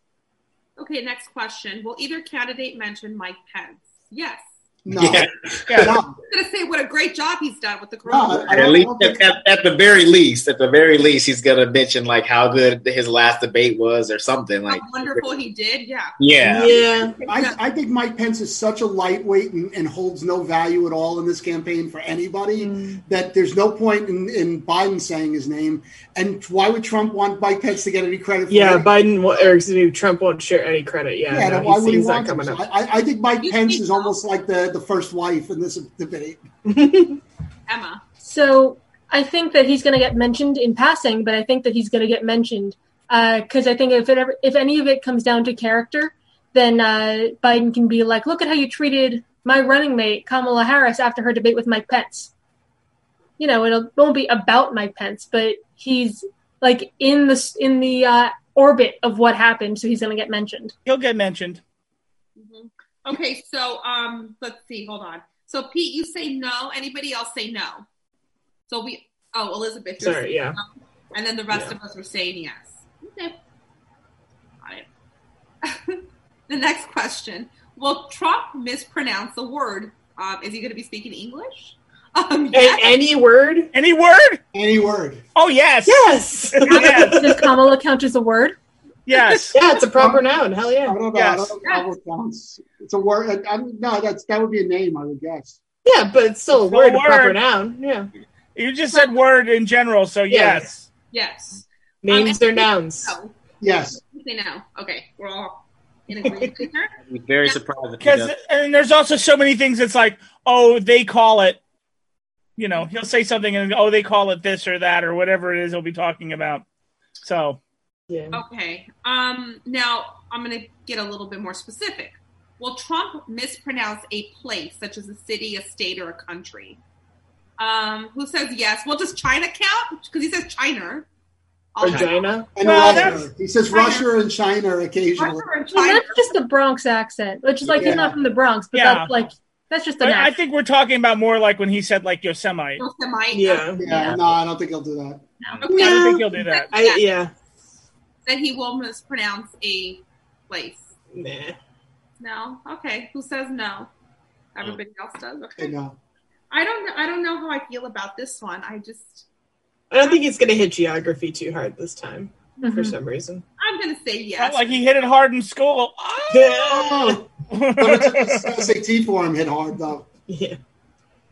Speaker 2: Okay, next question. Will either candidate mention Mike Pence? Yes.
Speaker 3: No,
Speaker 8: Yeah.
Speaker 4: Yeah,
Speaker 3: no,
Speaker 2: I'm gonna say what a great job he's done with the
Speaker 3: No,
Speaker 2: coronavirus.
Speaker 3: I
Speaker 8: At least, at, at, at the very least, at the very least, he's gonna mention like how good his last debate was or something. Like,
Speaker 2: wonderful he did. Yeah.
Speaker 8: yeah,
Speaker 5: Yeah.
Speaker 3: I, I think Mike Pence is such a lightweight and, and holds no value at all in this campaign for anybody mm. that there's no point in, in Biden saying his name. And why would Trump want Mike Pence to get any credit for
Speaker 5: Yeah,
Speaker 3: it?
Speaker 5: Biden wa- or excuse me, Trump won't share any credit. Yeah,
Speaker 3: Yeah,
Speaker 5: no,
Speaker 3: why
Speaker 5: he
Speaker 3: would he
Speaker 5: sees that
Speaker 3: want to?
Speaker 5: coming up.
Speaker 3: I, I think Mike
Speaker 2: You
Speaker 3: Pence
Speaker 2: think
Speaker 3: is almost like the, the first wife in this debate.
Speaker 2: Emma.
Speaker 6: So I think that he's going to get mentioned in passing, but I think that he's going to get mentioned because I think if it ever, if any of it comes down to character, then uh, Biden can be like, "Look at how you treated my running mate Kamala Harris after her debate with Mike Pence." You know, it'll, it won't be about Mike Pence, but he's like in the in the uh, orbit of what happened, so he's going to get mentioned.
Speaker 4: He'll get mentioned.
Speaker 2: Mhm. Okay, so um, let's see. Hold on. So Pete, you say no. Anybody else say no? So we. Oh, Elizabeth. you're
Speaker 5: Sorry, yeah.
Speaker 2: no. And then the rest
Speaker 5: Yeah.
Speaker 2: of us were saying yes. Okay. Got it. the next question: Will Trump mispronounce the word? Um, is he going to be speaking English? Um,
Speaker 5: A-
Speaker 2: yes.
Speaker 5: any word?
Speaker 4: Any word?
Speaker 3: Any word.
Speaker 4: Oh yes.
Speaker 5: Yes.
Speaker 4: Yes.
Speaker 6: Does Kamala count as a word?
Speaker 4: Yes.
Speaker 5: yeah, it's a proper noun. Hell
Speaker 3: I
Speaker 5: yeah.
Speaker 3: don't know. I
Speaker 4: Yes.
Speaker 3: don't know how it counts. It's a word. I, I, no, that's that would be a name, I would guess.
Speaker 5: Yeah, but it's still a
Speaker 4: It's a
Speaker 5: word, a proper noun. Yeah.
Speaker 4: You just said word in general, so
Speaker 5: Yeah.
Speaker 4: yes.
Speaker 2: Yes.
Speaker 5: Names
Speaker 2: Um,
Speaker 5: are nouns.
Speaker 2: No.
Speaker 3: Yes.
Speaker 2: You say no. Okay, we're all in agreement here.
Speaker 8: I'd be very surprised
Speaker 4: Because and there's also so many things. It's like, oh, they call it. You know, he'll say something and oh, they call it this or that or whatever it is he'll be talking about. So
Speaker 5: Yeah.
Speaker 2: Okay. Um, now I'm going to get a little bit more specific. Will Trump mispronounce a place, such as a city, a state, or a country? Um, who says yes? Well, does China count? Because he says China. I'll-
Speaker 5: Vagina.
Speaker 3: And
Speaker 4: Well,
Speaker 3: Russia. He says
Speaker 2: China.
Speaker 3: Russia and China occasionally.
Speaker 2: Russia and
Speaker 6: I mean,
Speaker 2: China.
Speaker 6: that's just a Bronx accent, which is like
Speaker 3: Yeah.
Speaker 6: he's not from the Bronx, but
Speaker 4: Yeah.
Speaker 6: that's like that's just an
Speaker 4: I, I think we're talking about more like when he said like Yosemite.
Speaker 2: Yosemite.
Speaker 5: Yeah.
Speaker 3: Yeah, no, I don't think he'll do that.
Speaker 2: Okay.
Speaker 4: I don't think he'll do that.
Speaker 5: I yeah.
Speaker 2: That he will mispronounce a place.
Speaker 5: Nah.
Speaker 2: No. Okay. Who says no? Everybody else does.
Speaker 3: Okay,
Speaker 2: Okay.
Speaker 3: no.
Speaker 2: I don't. know. I don't know how I feel about this one. I just.
Speaker 5: I don't think he's gonna hit geography too hard this time for
Speaker 6: Mhm.
Speaker 5: some reason.
Speaker 2: I'm gonna say
Speaker 4: Not
Speaker 2: yes.
Speaker 4: like he hit it hard in school.
Speaker 3: Oh, the SAT form hit hard though.
Speaker 5: yeah.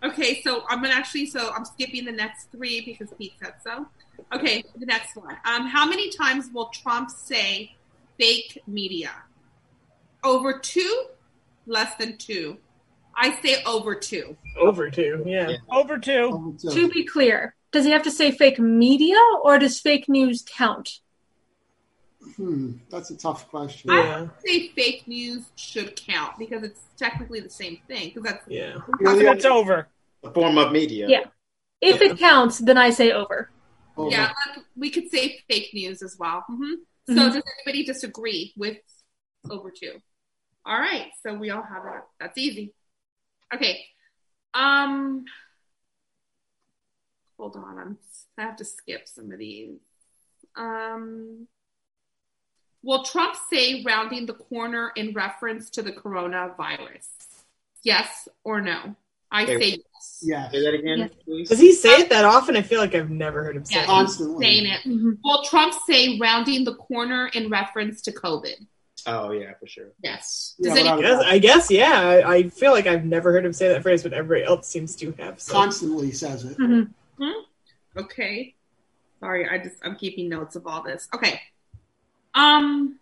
Speaker 2: Okay, so I'm gonna actually so I'm skipping the next three because Pete said so. Okay, the next one. Um, how many times will Trump say fake media? Over two? Less than two? I say over two.
Speaker 5: Over two. Yeah.
Speaker 8: Yeah.
Speaker 4: Over two.
Speaker 3: Oh, so-
Speaker 6: To be clear, does he have to say fake media or does fake news count?
Speaker 3: Hmm, that's a tough question.
Speaker 5: Yeah.
Speaker 2: I say fake news should count because it's technically the same thing. Because that's
Speaker 5: Yeah.
Speaker 3: You know,
Speaker 4: It's over.
Speaker 8: A form of media.
Speaker 6: Yeah. If it counts, then I say over.
Speaker 3: Oh,
Speaker 2: yeah, like, we could say fake news as well. hmm So
Speaker 6: Mhm.
Speaker 2: does anybody disagree with over two? All right, so we all have that. That's easy. Okay. Um. Hold on, I'm. I have to skip some of these. Um. Will Trump say rounding the corner in reference to the coronavirus? Yes or no? I
Speaker 8: Okay.
Speaker 2: say yes.
Speaker 3: yeah,
Speaker 8: Say that again,
Speaker 6: Yeah.
Speaker 8: please.
Speaker 5: Does he say it that often? I feel like I've never heard him say
Speaker 2: Yeah.
Speaker 5: it.
Speaker 3: constantly.
Speaker 2: Saying it.
Speaker 6: Mhm.
Speaker 2: Will Trump say rounding the corner in reference to COVID?
Speaker 8: Oh yeah, for sure.
Speaker 2: Yes.
Speaker 3: Yeah,
Speaker 2: Does any,
Speaker 3: without a
Speaker 5: Yes,
Speaker 3: doubt.
Speaker 5: I guess, yeah. I, I feel like I've never heard him say that phrase, but everybody else seems to have. So.
Speaker 3: Constantly says it.
Speaker 6: Mhm.
Speaker 2: okay. Sorry, I just I'm keeping notes of all this. Okay. Um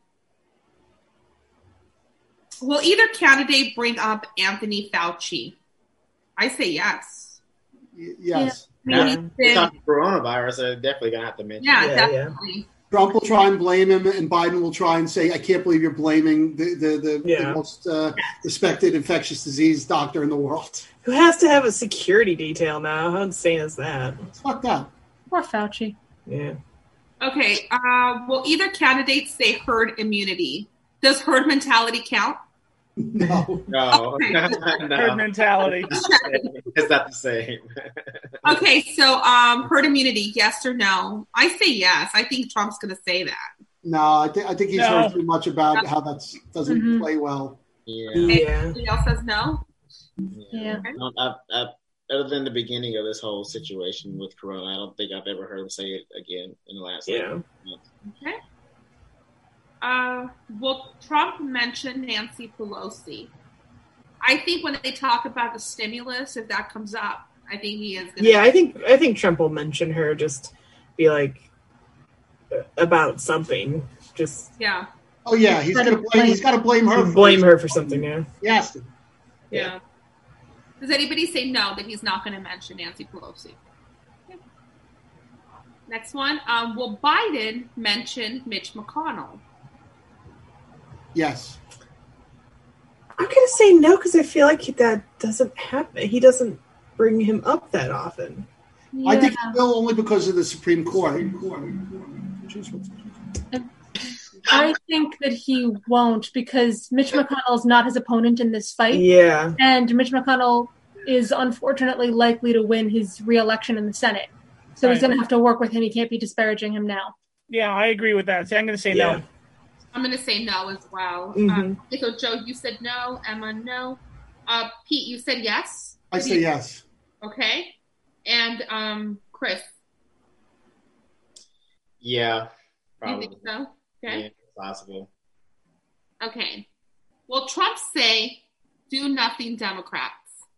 Speaker 2: will either candidate bring up Anthony Fauci? I say yes.
Speaker 3: Y- yes.
Speaker 2: I mean,
Speaker 5: Yeah.
Speaker 2: he's
Speaker 8: not coronavirus. They're definitely gonna have to mention.
Speaker 2: yeah,
Speaker 8: it.
Speaker 5: Yeah, yeah.
Speaker 2: definitely.
Speaker 3: Trump will try and blame him, and Biden will try and say, "I can't believe you're blaming the the, the,
Speaker 5: Yeah.
Speaker 3: the most uh, respected infectious disease doctor in the world."
Speaker 5: Who has to have a security detail now? How insane is that?
Speaker 3: It's fucked up.
Speaker 6: Poor Fauci.
Speaker 5: Yeah.
Speaker 2: Okay. Uh will either candidate say herd immunity? Does herd mentality count?
Speaker 3: No.
Speaker 8: No,
Speaker 2: Okay.
Speaker 4: Herd
Speaker 8: no,
Speaker 4: mentality.
Speaker 8: it's not the same.
Speaker 2: Okay, so um herd immunity, yes or no? I say yes. I think Trump's gonna say that.
Speaker 3: No, I think I think he's
Speaker 4: No.
Speaker 3: heard too much about how that doesn't
Speaker 6: Mhm.
Speaker 3: play well.
Speaker 8: Yeah.
Speaker 5: Yeah.
Speaker 2: Anybody else says no?
Speaker 6: Yeah.
Speaker 8: I don't- I, I, other than the beginning of this whole situation with Corona, I don't think I've ever heard him say it again in the last. like,
Speaker 5: Yeah.
Speaker 8: month.
Speaker 2: Okay. Uh, will Trump mention Nancy Pelosi? I think when they talk about the stimulus, if that comes up, I think he is going to.
Speaker 5: Yeah, I think I think Trump will mention her. Just be like uh, about something. Just
Speaker 2: Yeah.
Speaker 3: Oh yeah, he's
Speaker 6: Gotta
Speaker 3: gonna blame.
Speaker 6: blame-
Speaker 3: He's got to blame her.
Speaker 5: blame her for something. Yeah.
Speaker 3: He has to.
Speaker 2: Yeah. Does anybody say no that he's not going to mention Nancy Pelosi? Okay. Next one. Um, will Biden mention Mitch McConnell?
Speaker 3: Yes.
Speaker 5: I'm gonna say no because I feel like that doesn't happen. He doesn't bring him up that often.
Speaker 3: I think he will only because of the Supreme Court.
Speaker 6: I think that he won't because Mitch McConnell is not his opponent in this fight,
Speaker 5: Yeah.
Speaker 6: and Mitch McConnell is unfortunately likely to win his reelection in the Senate. So he's going to have to work with him. He can't be disparaging him now.
Speaker 4: Yeah, I agree with that. See, I'm going to say
Speaker 5: Yeah.
Speaker 4: no.
Speaker 2: I'm going to say no as well.
Speaker 5: Mhm.
Speaker 2: Um, okay, so Joe, you said no. Emma, no. Uh, Pete, you said yes.
Speaker 3: I say yes.
Speaker 2: Okay. And um, Chris,
Speaker 8: Yeah,
Speaker 2: you think so? Okay.
Speaker 8: Yeah, possible.
Speaker 2: Okay. Well, Trump say do nothing Democrats.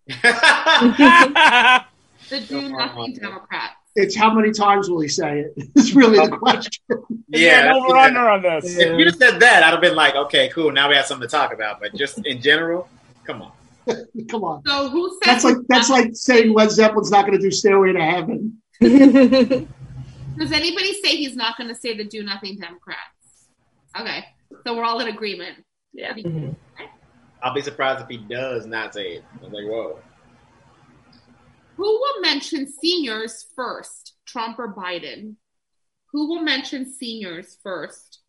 Speaker 2: The do nothing
Speaker 8: on.
Speaker 2: Democrats.
Speaker 3: It's how many times will he say it? It's really the question.
Speaker 8: yeah,
Speaker 4: over under on this.
Speaker 8: If you said that, I'd have been like, okay, cool. Now we have something to talk about. But just in general, come on.
Speaker 3: Come on.
Speaker 2: So who says
Speaker 3: That's like that's like saying Led Zeppelin's not going to do Stairway to Heaven.
Speaker 2: Does anybody say he's not going to say the do nothing Democrats? Okay. So we're all in agreement.
Speaker 6: Yeah.
Speaker 5: Mhm.
Speaker 8: I'll be surprised if he does not say it. I'm like, whoa.
Speaker 2: Who will mention seniors first, Trump or Biden? Who will mention seniors first?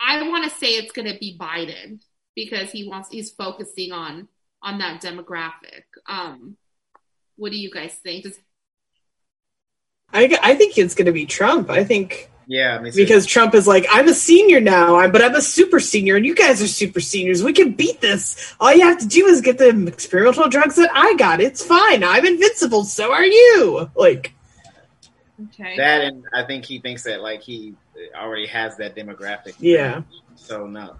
Speaker 2: I want to say it's going to be Biden because he wants he's focusing on on that demographic. Um, what do you guys think? Does,
Speaker 5: I, I think it's going to be Trump. I think
Speaker 8: Yeah, I mean,
Speaker 5: because Trump is like, I'm a senior now, I'm, but I'm a super senior, and you guys are super seniors. We can beat this. All you have to do is get the experimental drugs that I got. It's fine. I'm invincible. So are you. Like,
Speaker 2: okay.
Speaker 8: that, and I think he thinks that like he already has that demographic.
Speaker 5: yeah.
Speaker 8: So no.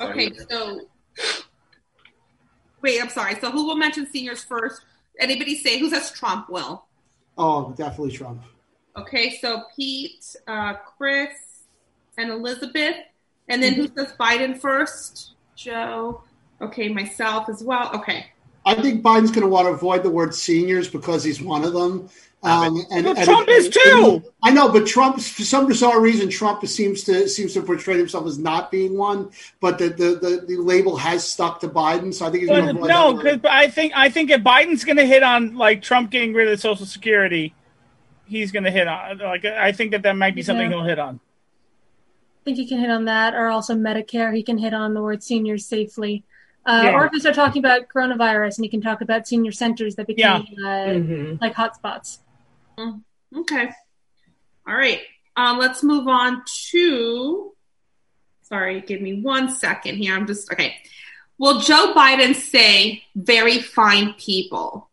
Speaker 8: So
Speaker 2: Okay,
Speaker 8: he-
Speaker 2: so wait, I'm sorry. So who will mention seniors first? Anybody say who says Trump will?
Speaker 3: Oh, definitely Trump.
Speaker 2: Okay, so Pete, uh, Chris, and Elizabeth, and then who says Biden first? Joe. Okay, myself as well. Okay.
Speaker 3: I think Biden's going to want to avoid the word seniors because he's one of them. Um, and,
Speaker 4: Well,
Speaker 3: and-
Speaker 4: Trump is too.
Speaker 3: I know, but Trump, for some bizarre reason, Trump seems to seems to portray himself as not being one. But the the, the, the label has stuck to Biden, so I think he's going to
Speaker 4: But
Speaker 3: avoid
Speaker 4: no, because I think I think if Biden's going to hit on like Trump getting rid of Social Security, he's going to hit on like I think that that might be something
Speaker 6: Yeah.
Speaker 4: he'll hit on.
Speaker 6: I think he can hit on that, or also Medicare. He can hit on the word seniors safely. Uh,
Speaker 4: Yeah.
Speaker 6: Or if we start talking about coronavirus, and he can talk about senior centers that became uh,
Speaker 5: hmm
Speaker 6: like hotspots.
Speaker 2: Okay. All right. Um, let's move on to. Sorry, give me one second here. I'm just okay. Will Joe Biden say very fine people?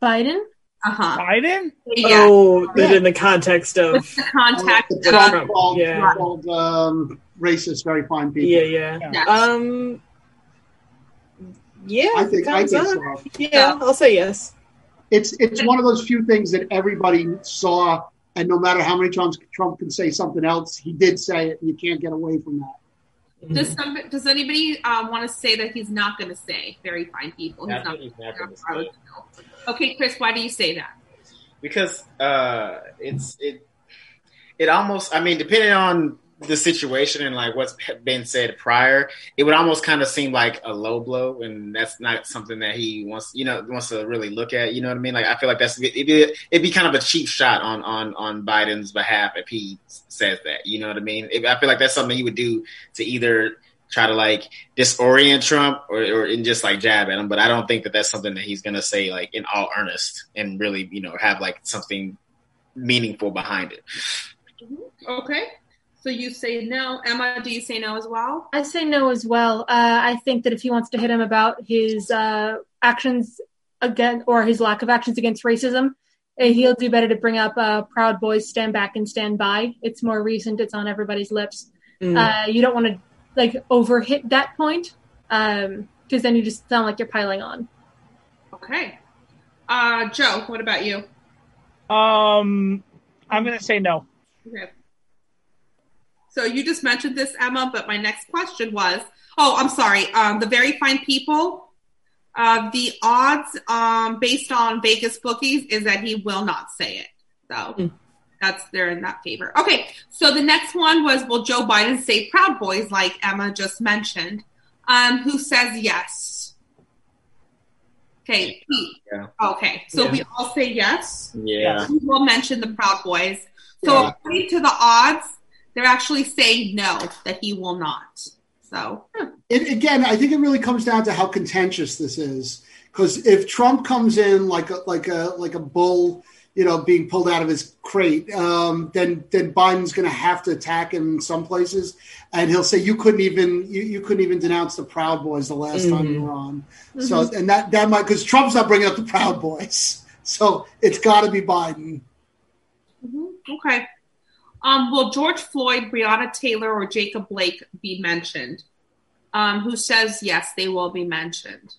Speaker 6: Biden?
Speaker 2: Uh huh.
Speaker 4: Biden?
Speaker 2: Yeah.
Speaker 5: Oh, but in the context of.
Speaker 2: What's the contact? Of-
Speaker 3: Trump
Speaker 5: Trump,
Speaker 3: called,
Speaker 5: yeah.
Speaker 3: called um, racist, very fine people.
Speaker 5: Yeah, yeah.
Speaker 2: Yeah.
Speaker 5: Um. Yeah,
Speaker 3: I think I
Speaker 5: thumbs
Speaker 3: think
Speaker 5: up.
Speaker 3: so.
Speaker 5: Yeah, I'll say yes.
Speaker 3: It's it's one of those few things that everybody saw, and no matter how many times Trump can say something else, he did say it, and you can't get away from that.
Speaker 2: Does some, does anybody um, want to say that he's not going to say very fine people? He's not.
Speaker 8: he's not say
Speaker 2: would
Speaker 8: it.
Speaker 2: know. Okay, Chris, why do you say that?
Speaker 8: because uh, it's it it almost I mean depending on the situation and like what's been said prior, it would almost kind of seem like a low blow, and that's not something that he wants you know wants to really look at. You know what I mean? Like I feel like that's it'd be, it'd be kind of a cheap shot on on on Biden's behalf if he says that. You know what I mean? If, I feel like that's something he would do to either try to like disorient Trump or, or and just like jab at him. But I don't think that that's something that he's gonna say like in all earnest and really you know have like something meaningful behind it. Mm-hmm.
Speaker 2: Okay, so you say no. Emma, do you say no as well?
Speaker 6: I say no as well. Uh, I think that if he wants to hit him about his uh, actions against or his lack of actions against racism, uh, he'll do better to bring up uh, "Proud Boys Stand Back and Stand By." It's more recent. It's on everybody's lips.
Speaker 5: Mm.
Speaker 6: Uh, you don't want to like overhit that point because then you just sound like you're piling on.
Speaker 2: Okay. Uh, Joe, what about you?
Speaker 4: Um, I'm going to say no.
Speaker 2: Okay. So you just mentioned this, Emma, but my next question was, oh, I'm sorry. Um, the very fine people. Uh, the odds, um, based on Vegas bookies, is that he will not say it. So
Speaker 5: Mm.
Speaker 2: that's they're in that favor. Okay, so the next one was will Joe Biden say Proud Boys, like Emma just mentioned? Um, who says yes? Okay, Pete.
Speaker 8: Yeah.
Speaker 2: Okay, so
Speaker 5: Yeah.
Speaker 2: we all say yes.
Speaker 8: Yeah.
Speaker 2: We will mention the Proud Boys. So
Speaker 8: Yeah.
Speaker 2: according to the odds, they're actually saying no, that he will not. So hmm.
Speaker 3: It, again, I think it really comes down to how contentious this is. Because if Trump comes in like a like a like a bull, you know, being pulled out of his crate, um, then then Biden's going to have to attack him in some places, and he'll say you couldn't even you, you couldn't even denounce the Proud Boys the last time you were on. So and that that might because Trump's not bringing up the Proud Boys, so it's got to be Biden.
Speaker 2: Mhm. Okay. Um, will George Floyd, Breonna Taylor, or Jacob Blake be mentioned? Um, who says yes, they will be mentioned?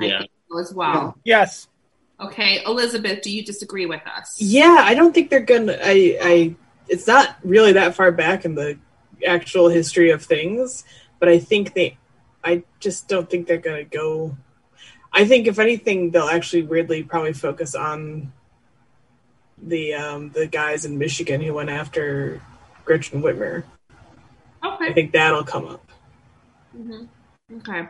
Speaker 2: I
Speaker 8: Yeah.
Speaker 2: think so as well.
Speaker 4: Yes.
Speaker 2: Okay, Elizabeth, do you disagree with us?
Speaker 5: Yeah, I don't think they're gonna. I, I, it's not really that far back in the actual history of things, but I think they, I just don't think they're gonna go. I think if anything, they'll actually weirdly probably focus on the um, the guys in Michigan who went after Gretchen Whitmer.
Speaker 2: Okay.
Speaker 5: I think that'll come up.
Speaker 2: hmm Okay.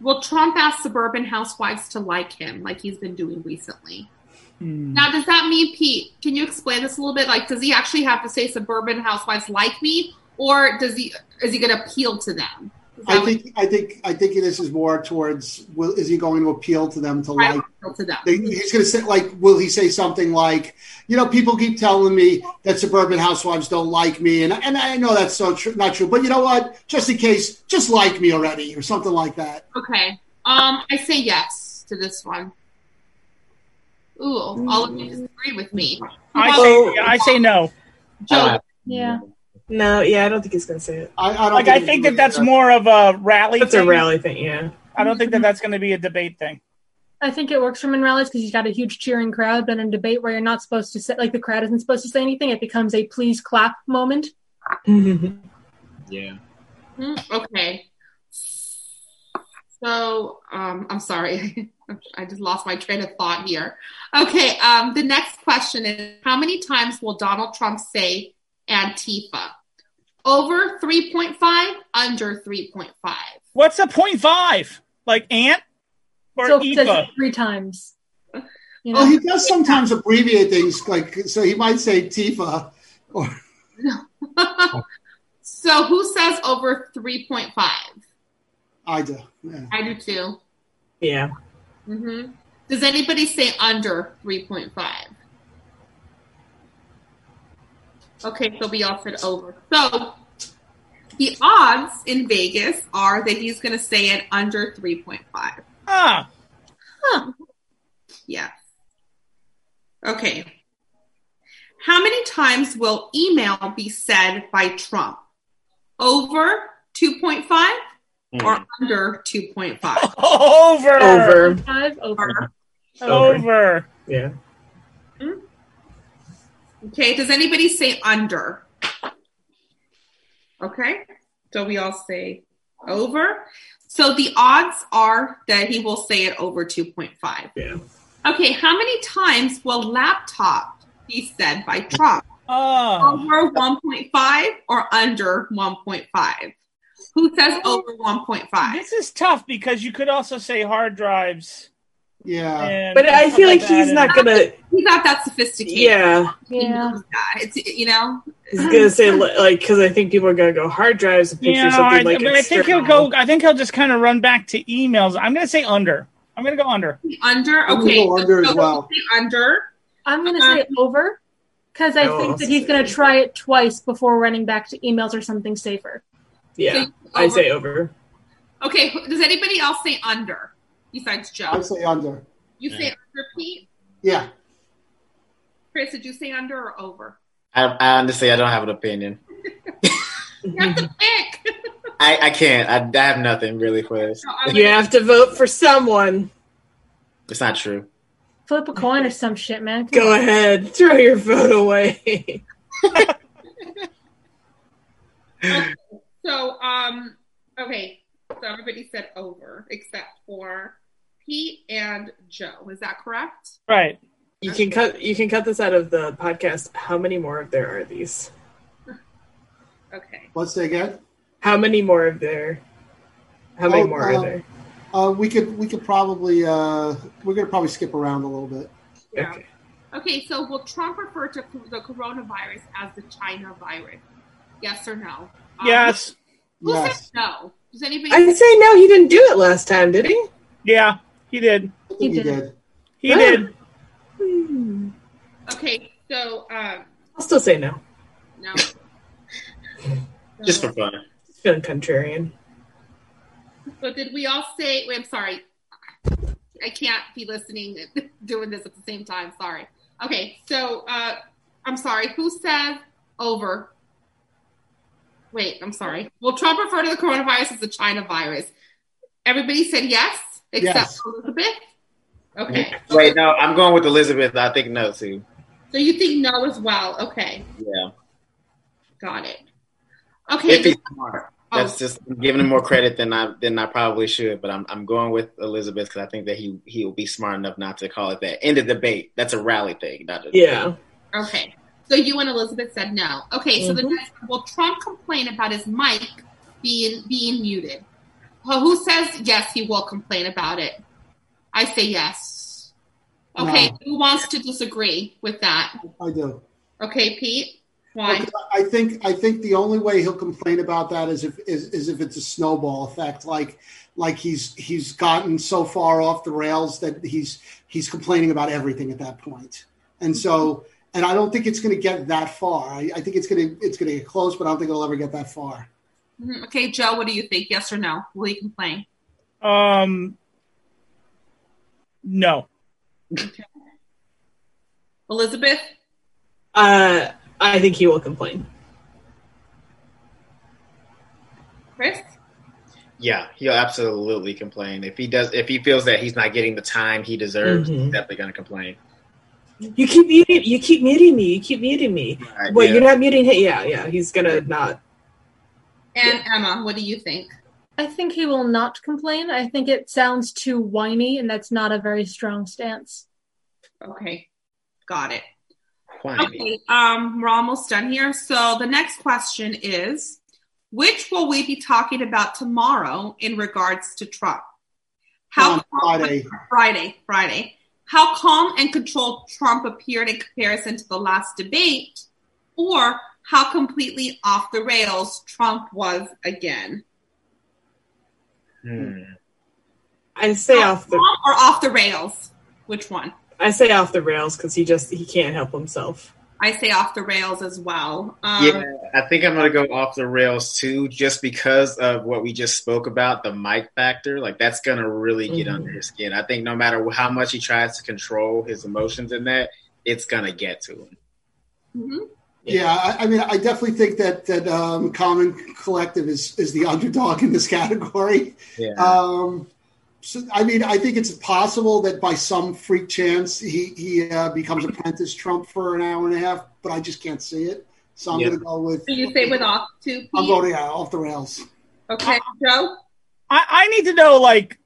Speaker 2: Will Trump ask suburban housewives to like him, like he's been doing recently?
Speaker 4: Hmm.
Speaker 2: Now, does that mean, Pete? Can you explain this a little bit? Like, does he actually have to say suburban housewives like me, or does he is he going to appeal to them? Is that
Speaker 3: I think I think I think this is more towards will, is he going to appeal to them to
Speaker 2: I
Speaker 3: like
Speaker 2: to them.
Speaker 3: They- He's going to say, like, will he say something like, you know, people keep telling me that suburban housewives don't like me, and and I know that's so true, not true, but you know what? Just in case, just like me already, or something like that.
Speaker 2: Okay. Um, I say yes to this one. Ooh, all of you disagree with me.
Speaker 4: I say I say no.
Speaker 2: Joe,
Speaker 6: Yeah.
Speaker 5: No, yeah, I don't think he's gonna say it.
Speaker 3: I, I don't
Speaker 4: Like I think that that's
Speaker 3: do
Speaker 4: more of a rally.
Speaker 5: That's a rally thing, yeah.
Speaker 4: I don't think that that's going to be a debate thing.
Speaker 6: I think it works for him in rallies because he's got a huge cheering crowd. But in a debate where you're not supposed to say, like the crowd isn't supposed to say anything, it becomes a please clap moment.
Speaker 8: Yeah.
Speaker 2: Hmm, okay. So, um, I'm sorry. I just lost my train of thought here. Okay. Um, the next question is how many times will Donald Trump say Antifa? Over 3.5, under 3.5.
Speaker 4: What's a point five? Like ant or
Speaker 6: so he says
Speaker 4: Eva?
Speaker 6: it three times. You
Speaker 3: Well,
Speaker 6: know,
Speaker 3: he does sometimes abbreviate things, like so he might say Tifa, or
Speaker 2: so who says over 3.5?
Speaker 3: I do. Yeah.
Speaker 2: I do too.
Speaker 5: yeah.
Speaker 2: Mm-hmm. Does anybody say under 3.5? Okay, so we all said over. So the odds in Vegas are that he's going to say it under 3.5.
Speaker 4: Ah,
Speaker 2: yeah. Okay. How many times will email be said by Trump? Over 2.5 or under 2.5?
Speaker 4: over,
Speaker 5: Over.
Speaker 6: five over.
Speaker 4: over.
Speaker 5: Yeah.
Speaker 2: Okay, does anybody say under? Okay, so we all say over. So the odds are that he will say it over 2.5.
Speaker 5: Yeah.
Speaker 2: Okay, how many times will laptop be said by Trump?
Speaker 4: Oh,
Speaker 2: Over 1.5 or under 1.5? Who says over 1.5?
Speaker 4: this is tough because you could also say hard drives.
Speaker 3: Yeah.
Speaker 4: And
Speaker 5: But I feel like
Speaker 4: that,
Speaker 5: he's not gonna.
Speaker 2: He's not that sophisticated.
Speaker 5: Yeah,
Speaker 6: Yeah.
Speaker 2: It's, you know,
Speaker 5: he's gonna say like because I think people are gonna go hard drives and picture
Speaker 4: Yeah,
Speaker 5: something
Speaker 4: I,
Speaker 5: like.
Speaker 4: but I think he'll go. I think he'll just kind of run back to emails. I'm going to say under. I'm going to go under.
Speaker 2: under.
Speaker 3: I'm gonna
Speaker 2: Okay,
Speaker 3: go under as well.
Speaker 2: say Under.
Speaker 6: I'm going to say um, over because I
Speaker 5: Oh,
Speaker 6: think that he's going to try it twice before running back to emails or something safer.
Speaker 5: Yeah,
Speaker 2: So
Speaker 5: I say over.
Speaker 2: Okay, does anybody else say under besides Joe?
Speaker 3: I say under.
Speaker 2: You say under, Pete?
Speaker 3: Yeah.
Speaker 2: Chris, did you say under or over?
Speaker 8: I, I honestly, I don't have an opinion.
Speaker 2: You have to pick.
Speaker 8: I, I can't. I, I have nothing really for this.
Speaker 2: So
Speaker 5: You have to vote for someone.
Speaker 8: It's not true.
Speaker 6: Flip a coin or some shit, man. Come
Speaker 5: Go
Speaker 6: on.
Speaker 5: ahead, throw your vote away.
Speaker 2: So, um, okay. So So everybody said over except for Pete and Joe. Is that correct?
Speaker 4: Right.
Speaker 5: You can cut. You can cut this out of the podcast. How many more of there are these?
Speaker 2: Okay.
Speaker 3: Let's say again.
Speaker 5: How many more of there? How many
Speaker 3: Oh,
Speaker 5: more
Speaker 3: uh,
Speaker 5: are there?
Speaker 3: Uh, we could we could probably uh, we're gonna probably skip around a little bit.
Speaker 2: Yeah.
Speaker 5: Okay.
Speaker 2: Okay, so will Trump refer to the coronavirus as the China virus? Yes or no? Um,
Speaker 4: Yes.
Speaker 2: Who
Speaker 3: Yes,
Speaker 2: said no? Does anybody?
Speaker 5: I'd say no. He didn't do it last time, did he?
Speaker 4: Yeah, he did.
Speaker 3: I think
Speaker 6: He
Speaker 3: he
Speaker 6: did.
Speaker 3: did.
Speaker 4: He did.
Speaker 5: Hmm.
Speaker 2: okay, so um,
Speaker 5: I'll still say no.
Speaker 2: no.
Speaker 8: Just for fun.
Speaker 5: Just feeling contrarian.
Speaker 2: So did we all say? Wait, I'm sorry. I can't be listening doing this at the same time. Sorry. Okay, so uh, I'm sorry. Who said over? Wait, I'm sorry. Will Trump refer to the coronavirus as the China virus? Everybody said yes, except
Speaker 3: Yes.
Speaker 2: Elizabeth. Okay.
Speaker 8: Wait, no, I'm going with Elizabeth. I think no too.
Speaker 2: So you think no as well? Okay,
Speaker 8: Yeah.
Speaker 2: got it. Okay.
Speaker 8: If he's smart.
Speaker 2: Oh.
Speaker 8: That's just I'm giving him more credit than I than I probably should, but I'm I'm going with Elizabeth because I think that he he will be smart enough not to call it that. End of debate, that's a rally thing, not a
Speaker 5: Yeah.
Speaker 2: Okay. So you and Elizabeth said no. Okay, so the
Speaker 5: Mhm.
Speaker 2: next will Trump complain about his mic being being muted? Well, who says yes he will complain about it? I say yes. Okay,
Speaker 3: No.
Speaker 2: who wants to disagree with that?
Speaker 3: I do.
Speaker 2: Okay, Pete? Why?
Speaker 3: I think I think the only way he'll complain about that is if is, is if it's a snowball effect, like like he's he's gotten so far off the rails that he's he's complaining about everything at that point. And so and I don't think it's going to get that far. I, I think it's going to it's going to get close, but I don't think it'll ever get that far.
Speaker 2: Mhm. Okay, Joe, what do you think? Yes or no? Will he complain?
Speaker 4: Um, no.
Speaker 2: Elizabeth?
Speaker 5: Uh, I think he will complain.
Speaker 2: Chris?
Speaker 8: Yeah, he'll absolutely complain if he does. If he feels that he's not getting the time he deserves,
Speaker 5: Mhm.
Speaker 8: he's definitely going to complain.
Speaker 5: You keep muting. You keep muting me. You keep muting me.
Speaker 8: Right,
Speaker 5: Wait,
Speaker 8: yeah.
Speaker 5: you're not muting him. Yeah, yeah. He's gonna not.
Speaker 2: And Emma, what do you think?
Speaker 6: I think he will not complain. I think it sounds too whiny, and that's not a very strong stance.
Speaker 2: Okay, got it.
Speaker 8: Fine.
Speaker 2: Okay, um, we're almost done here. So the next question is, which will we be talking about tomorrow in regards to Trump? How
Speaker 3: On Friday.
Speaker 2: Friday, Friday. How calm and controlled Trump appeared in comparison to the last debate, or how completely off the rails Trump was again.
Speaker 8: Hmm.
Speaker 5: I say off the.
Speaker 2: Calm or off the rails? Which one?
Speaker 5: I say off the rails because he just he can't help himself.
Speaker 2: I say off the rails as well. Um,
Speaker 8: Yeah, I think I'm gonna go off the rails too, just because of what we just spoke about, the mic factor. Like that's gonna really get
Speaker 5: Mhm.
Speaker 8: under his skin. I think no matter how much he tries to control his emotions in that, it's gonna get to him.
Speaker 2: mhm.
Speaker 3: Yeah, I, I mean, I definitely think that that um, Common Collective is is the underdog in this category.
Speaker 8: Yeah.
Speaker 3: Um, so, I mean, I think it's possible that by some freak chance he he uh, becomes apprentice Trump for an hour and a half, but I just can't see it. So I'm
Speaker 8: Yeah.
Speaker 3: going to go with.
Speaker 2: So you say with off too, Pete?
Speaker 3: I'm going yeah, off the rails.
Speaker 2: Okay, Joe?
Speaker 4: I, I need to know like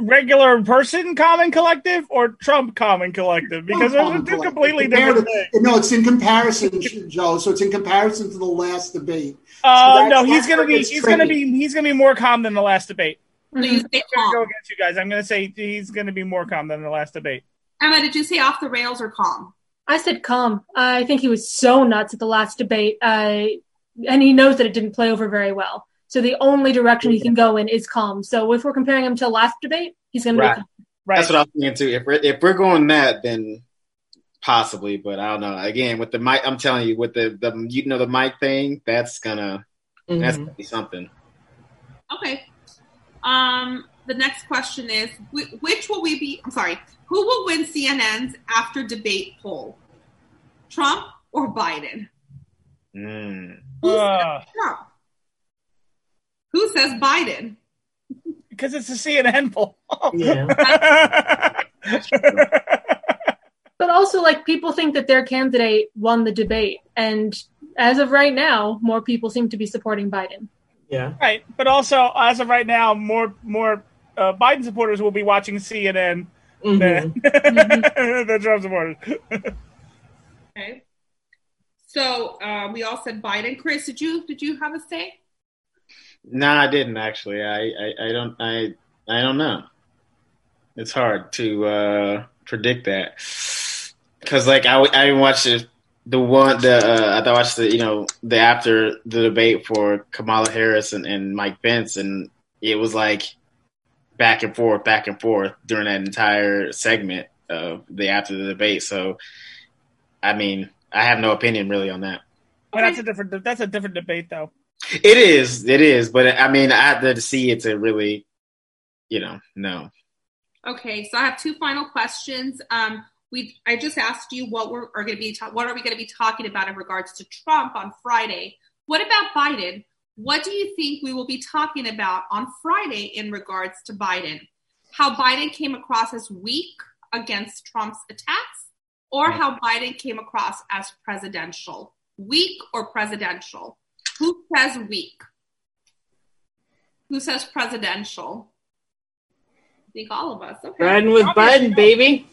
Speaker 4: regular person common collective or Trump common collective because those are two completely
Speaker 3: Compared
Speaker 4: different
Speaker 3: to-
Speaker 4: things.
Speaker 3: No, it's in comparison, Joe. So it's in comparison to the last debate.
Speaker 4: Uh, no, he's gonna be
Speaker 3: it gets
Speaker 4: he's gonna be he's gonna be more calm than the last debate.
Speaker 2: So you
Speaker 4: I'm gonna go against you guys. I'm gonna say he's gonna be more calm than the last debate.
Speaker 2: Emma, did you say off the rails or calm?
Speaker 6: I said calm. I think he was so nuts at the last debate, uh, and he knows that it didn't play over very well. So the only direction he can go in is calm. So if we're comparing him to last debate, he's going to be calm.
Speaker 4: Right.
Speaker 8: That's what I was thinking too. If we're if we're going that, then possibly, but I don't know. Again, with the mic, I'm telling you, with the the you know the mic thing, that's gonna that's
Speaker 5: Mhm.
Speaker 8: gonna be something.
Speaker 2: Okay. Um, the next question is, wh- which will we be? I'm sorry. Who will win CNN's after debate poll? Trump or Biden?
Speaker 8: Mm.
Speaker 2: Who
Speaker 4: Uh,
Speaker 2: Trump? Who says Biden?
Speaker 4: because it's a CNN poll.
Speaker 5: Yeah.
Speaker 6: But also, like, people think that their candidate won the debate. And as of right now, more people seem to be supporting Biden.
Speaker 5: Yeah.
Speaker 4: Right, but also as of right now, more more uh, Biden supporters will be watching CNN
Speaker 5: Mhm.
Speaker 4: than than Trump supporters.
Speaker 2: Okay. So um, we all said Biden. Chris, did you did you have a say?
Speaker 8: No, I didn't actually. I, I, I don't I I don't know. It's hard to uh, predict that because like I I watched the the one the uh, I thought I watched the you know the after the debate for Kamala Harris and, and Mike Pence and it was like back and forth back and forth during that entire segment of the after the debate. So I mean I have no opinion really on that.
Speaker 4: That's a different that's a different debate though.
Speaker 8: It is, it is, but I mean, I have to see it to really, you know, know.
Speaker 2: Okay, so I have two final questions. Um, we I just asked you what we're are going to be ta- what are we going to be talking about in regards to Trump on Friday. What about Biden? What do you think we will be talking about on Friday in regards to Biden? How Biden came across as weak against Trump's attacks, or how Biden came across as presidential? Weak or presidential? Who says weak? Who says presidential? I think all of us. Okay.
Speaker 5: Riding with Biden, baby.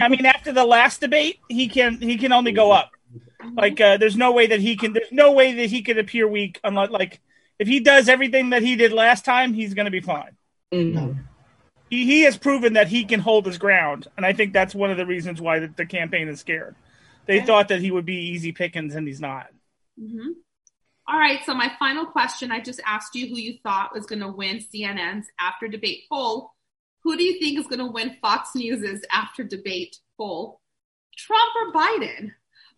Speaker 4: I mean, after the last debate, he can he can only go up. Like, uh, there's no way that he can. There's no way that he could appear weak unless, like, if he does everything that he did last time, he's going to be fine.
Speaker 5: Mhm.
Speaker 4: He he has proven that he can hold his ground, and I think that's one of the reasons why the, the campaign is scared. They
Speaker 2: Okay.
Speaker 4: thought that he would be easy pickings, and he's not.
Speaker 2: hmm All right. So my final question: I just asked you who you thought was going to win CNN's after debate poll. Who do you think is going to win Fox News's after debate poll? Trump or Biden?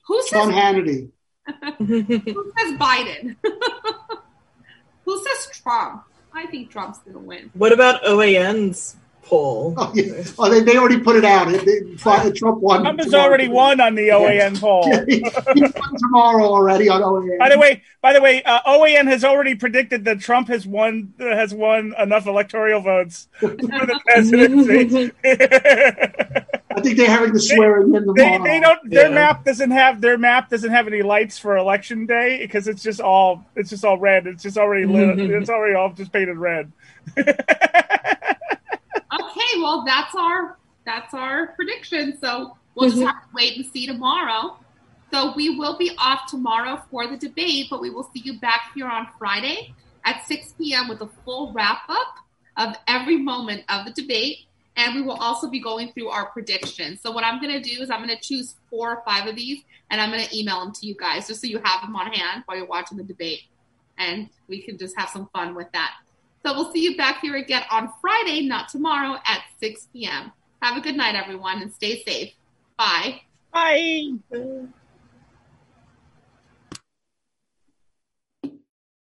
Speaker 2: Who says
Speaker 3: Sean Hannity.
Speaker 2: who says Biden? who says Trump? I think Trump's going to win.
Speaker 5: what about OAN's poll?
Speaker 3: Oh, yeah. oh they, they already put it out. It- they- Trump won.
Speaker 4: Trump has already won on the OAN poll.
Speaker 3: Yeah, he, he won tomorrow already on OAN.
Speaker 4: By the way, by the way, uh, OAN has already predicted that Trump has won has won enough electoral votes for the presidency.
Speaker 3: I think they're having the swearing in
Speaker 4: they,
Speaker 3: tomorrow.
Speaker 4: they don't. Their
Speaker 5: Yeah.
Speaker 4: map doesn't have their map doesn't have any lights for election day because it's just all it's just all red. It's just already lit. it's already all just painted red.
Speaker 2: Okay, well that's our that's our prediction. So we'll just mm-hmm. have to wait and see tomorrow. So we will be off tomorrow for the debate, but we will see you back here on Friday at 6 p.m. with a full wrap up of every moment of the debate. And we will also be going through our predictions. So what I'm going to do is I'm going to choose four or five of these and I'm going to email them to you guys just so you have them on hand while you're watching the debate. And we can just have some fun with that. So we'll see you back here again on Friday, not tomorrow, at 6 p.m. Have a good night, everyone, and stay safe. Bye.
Speaker 4: Bye.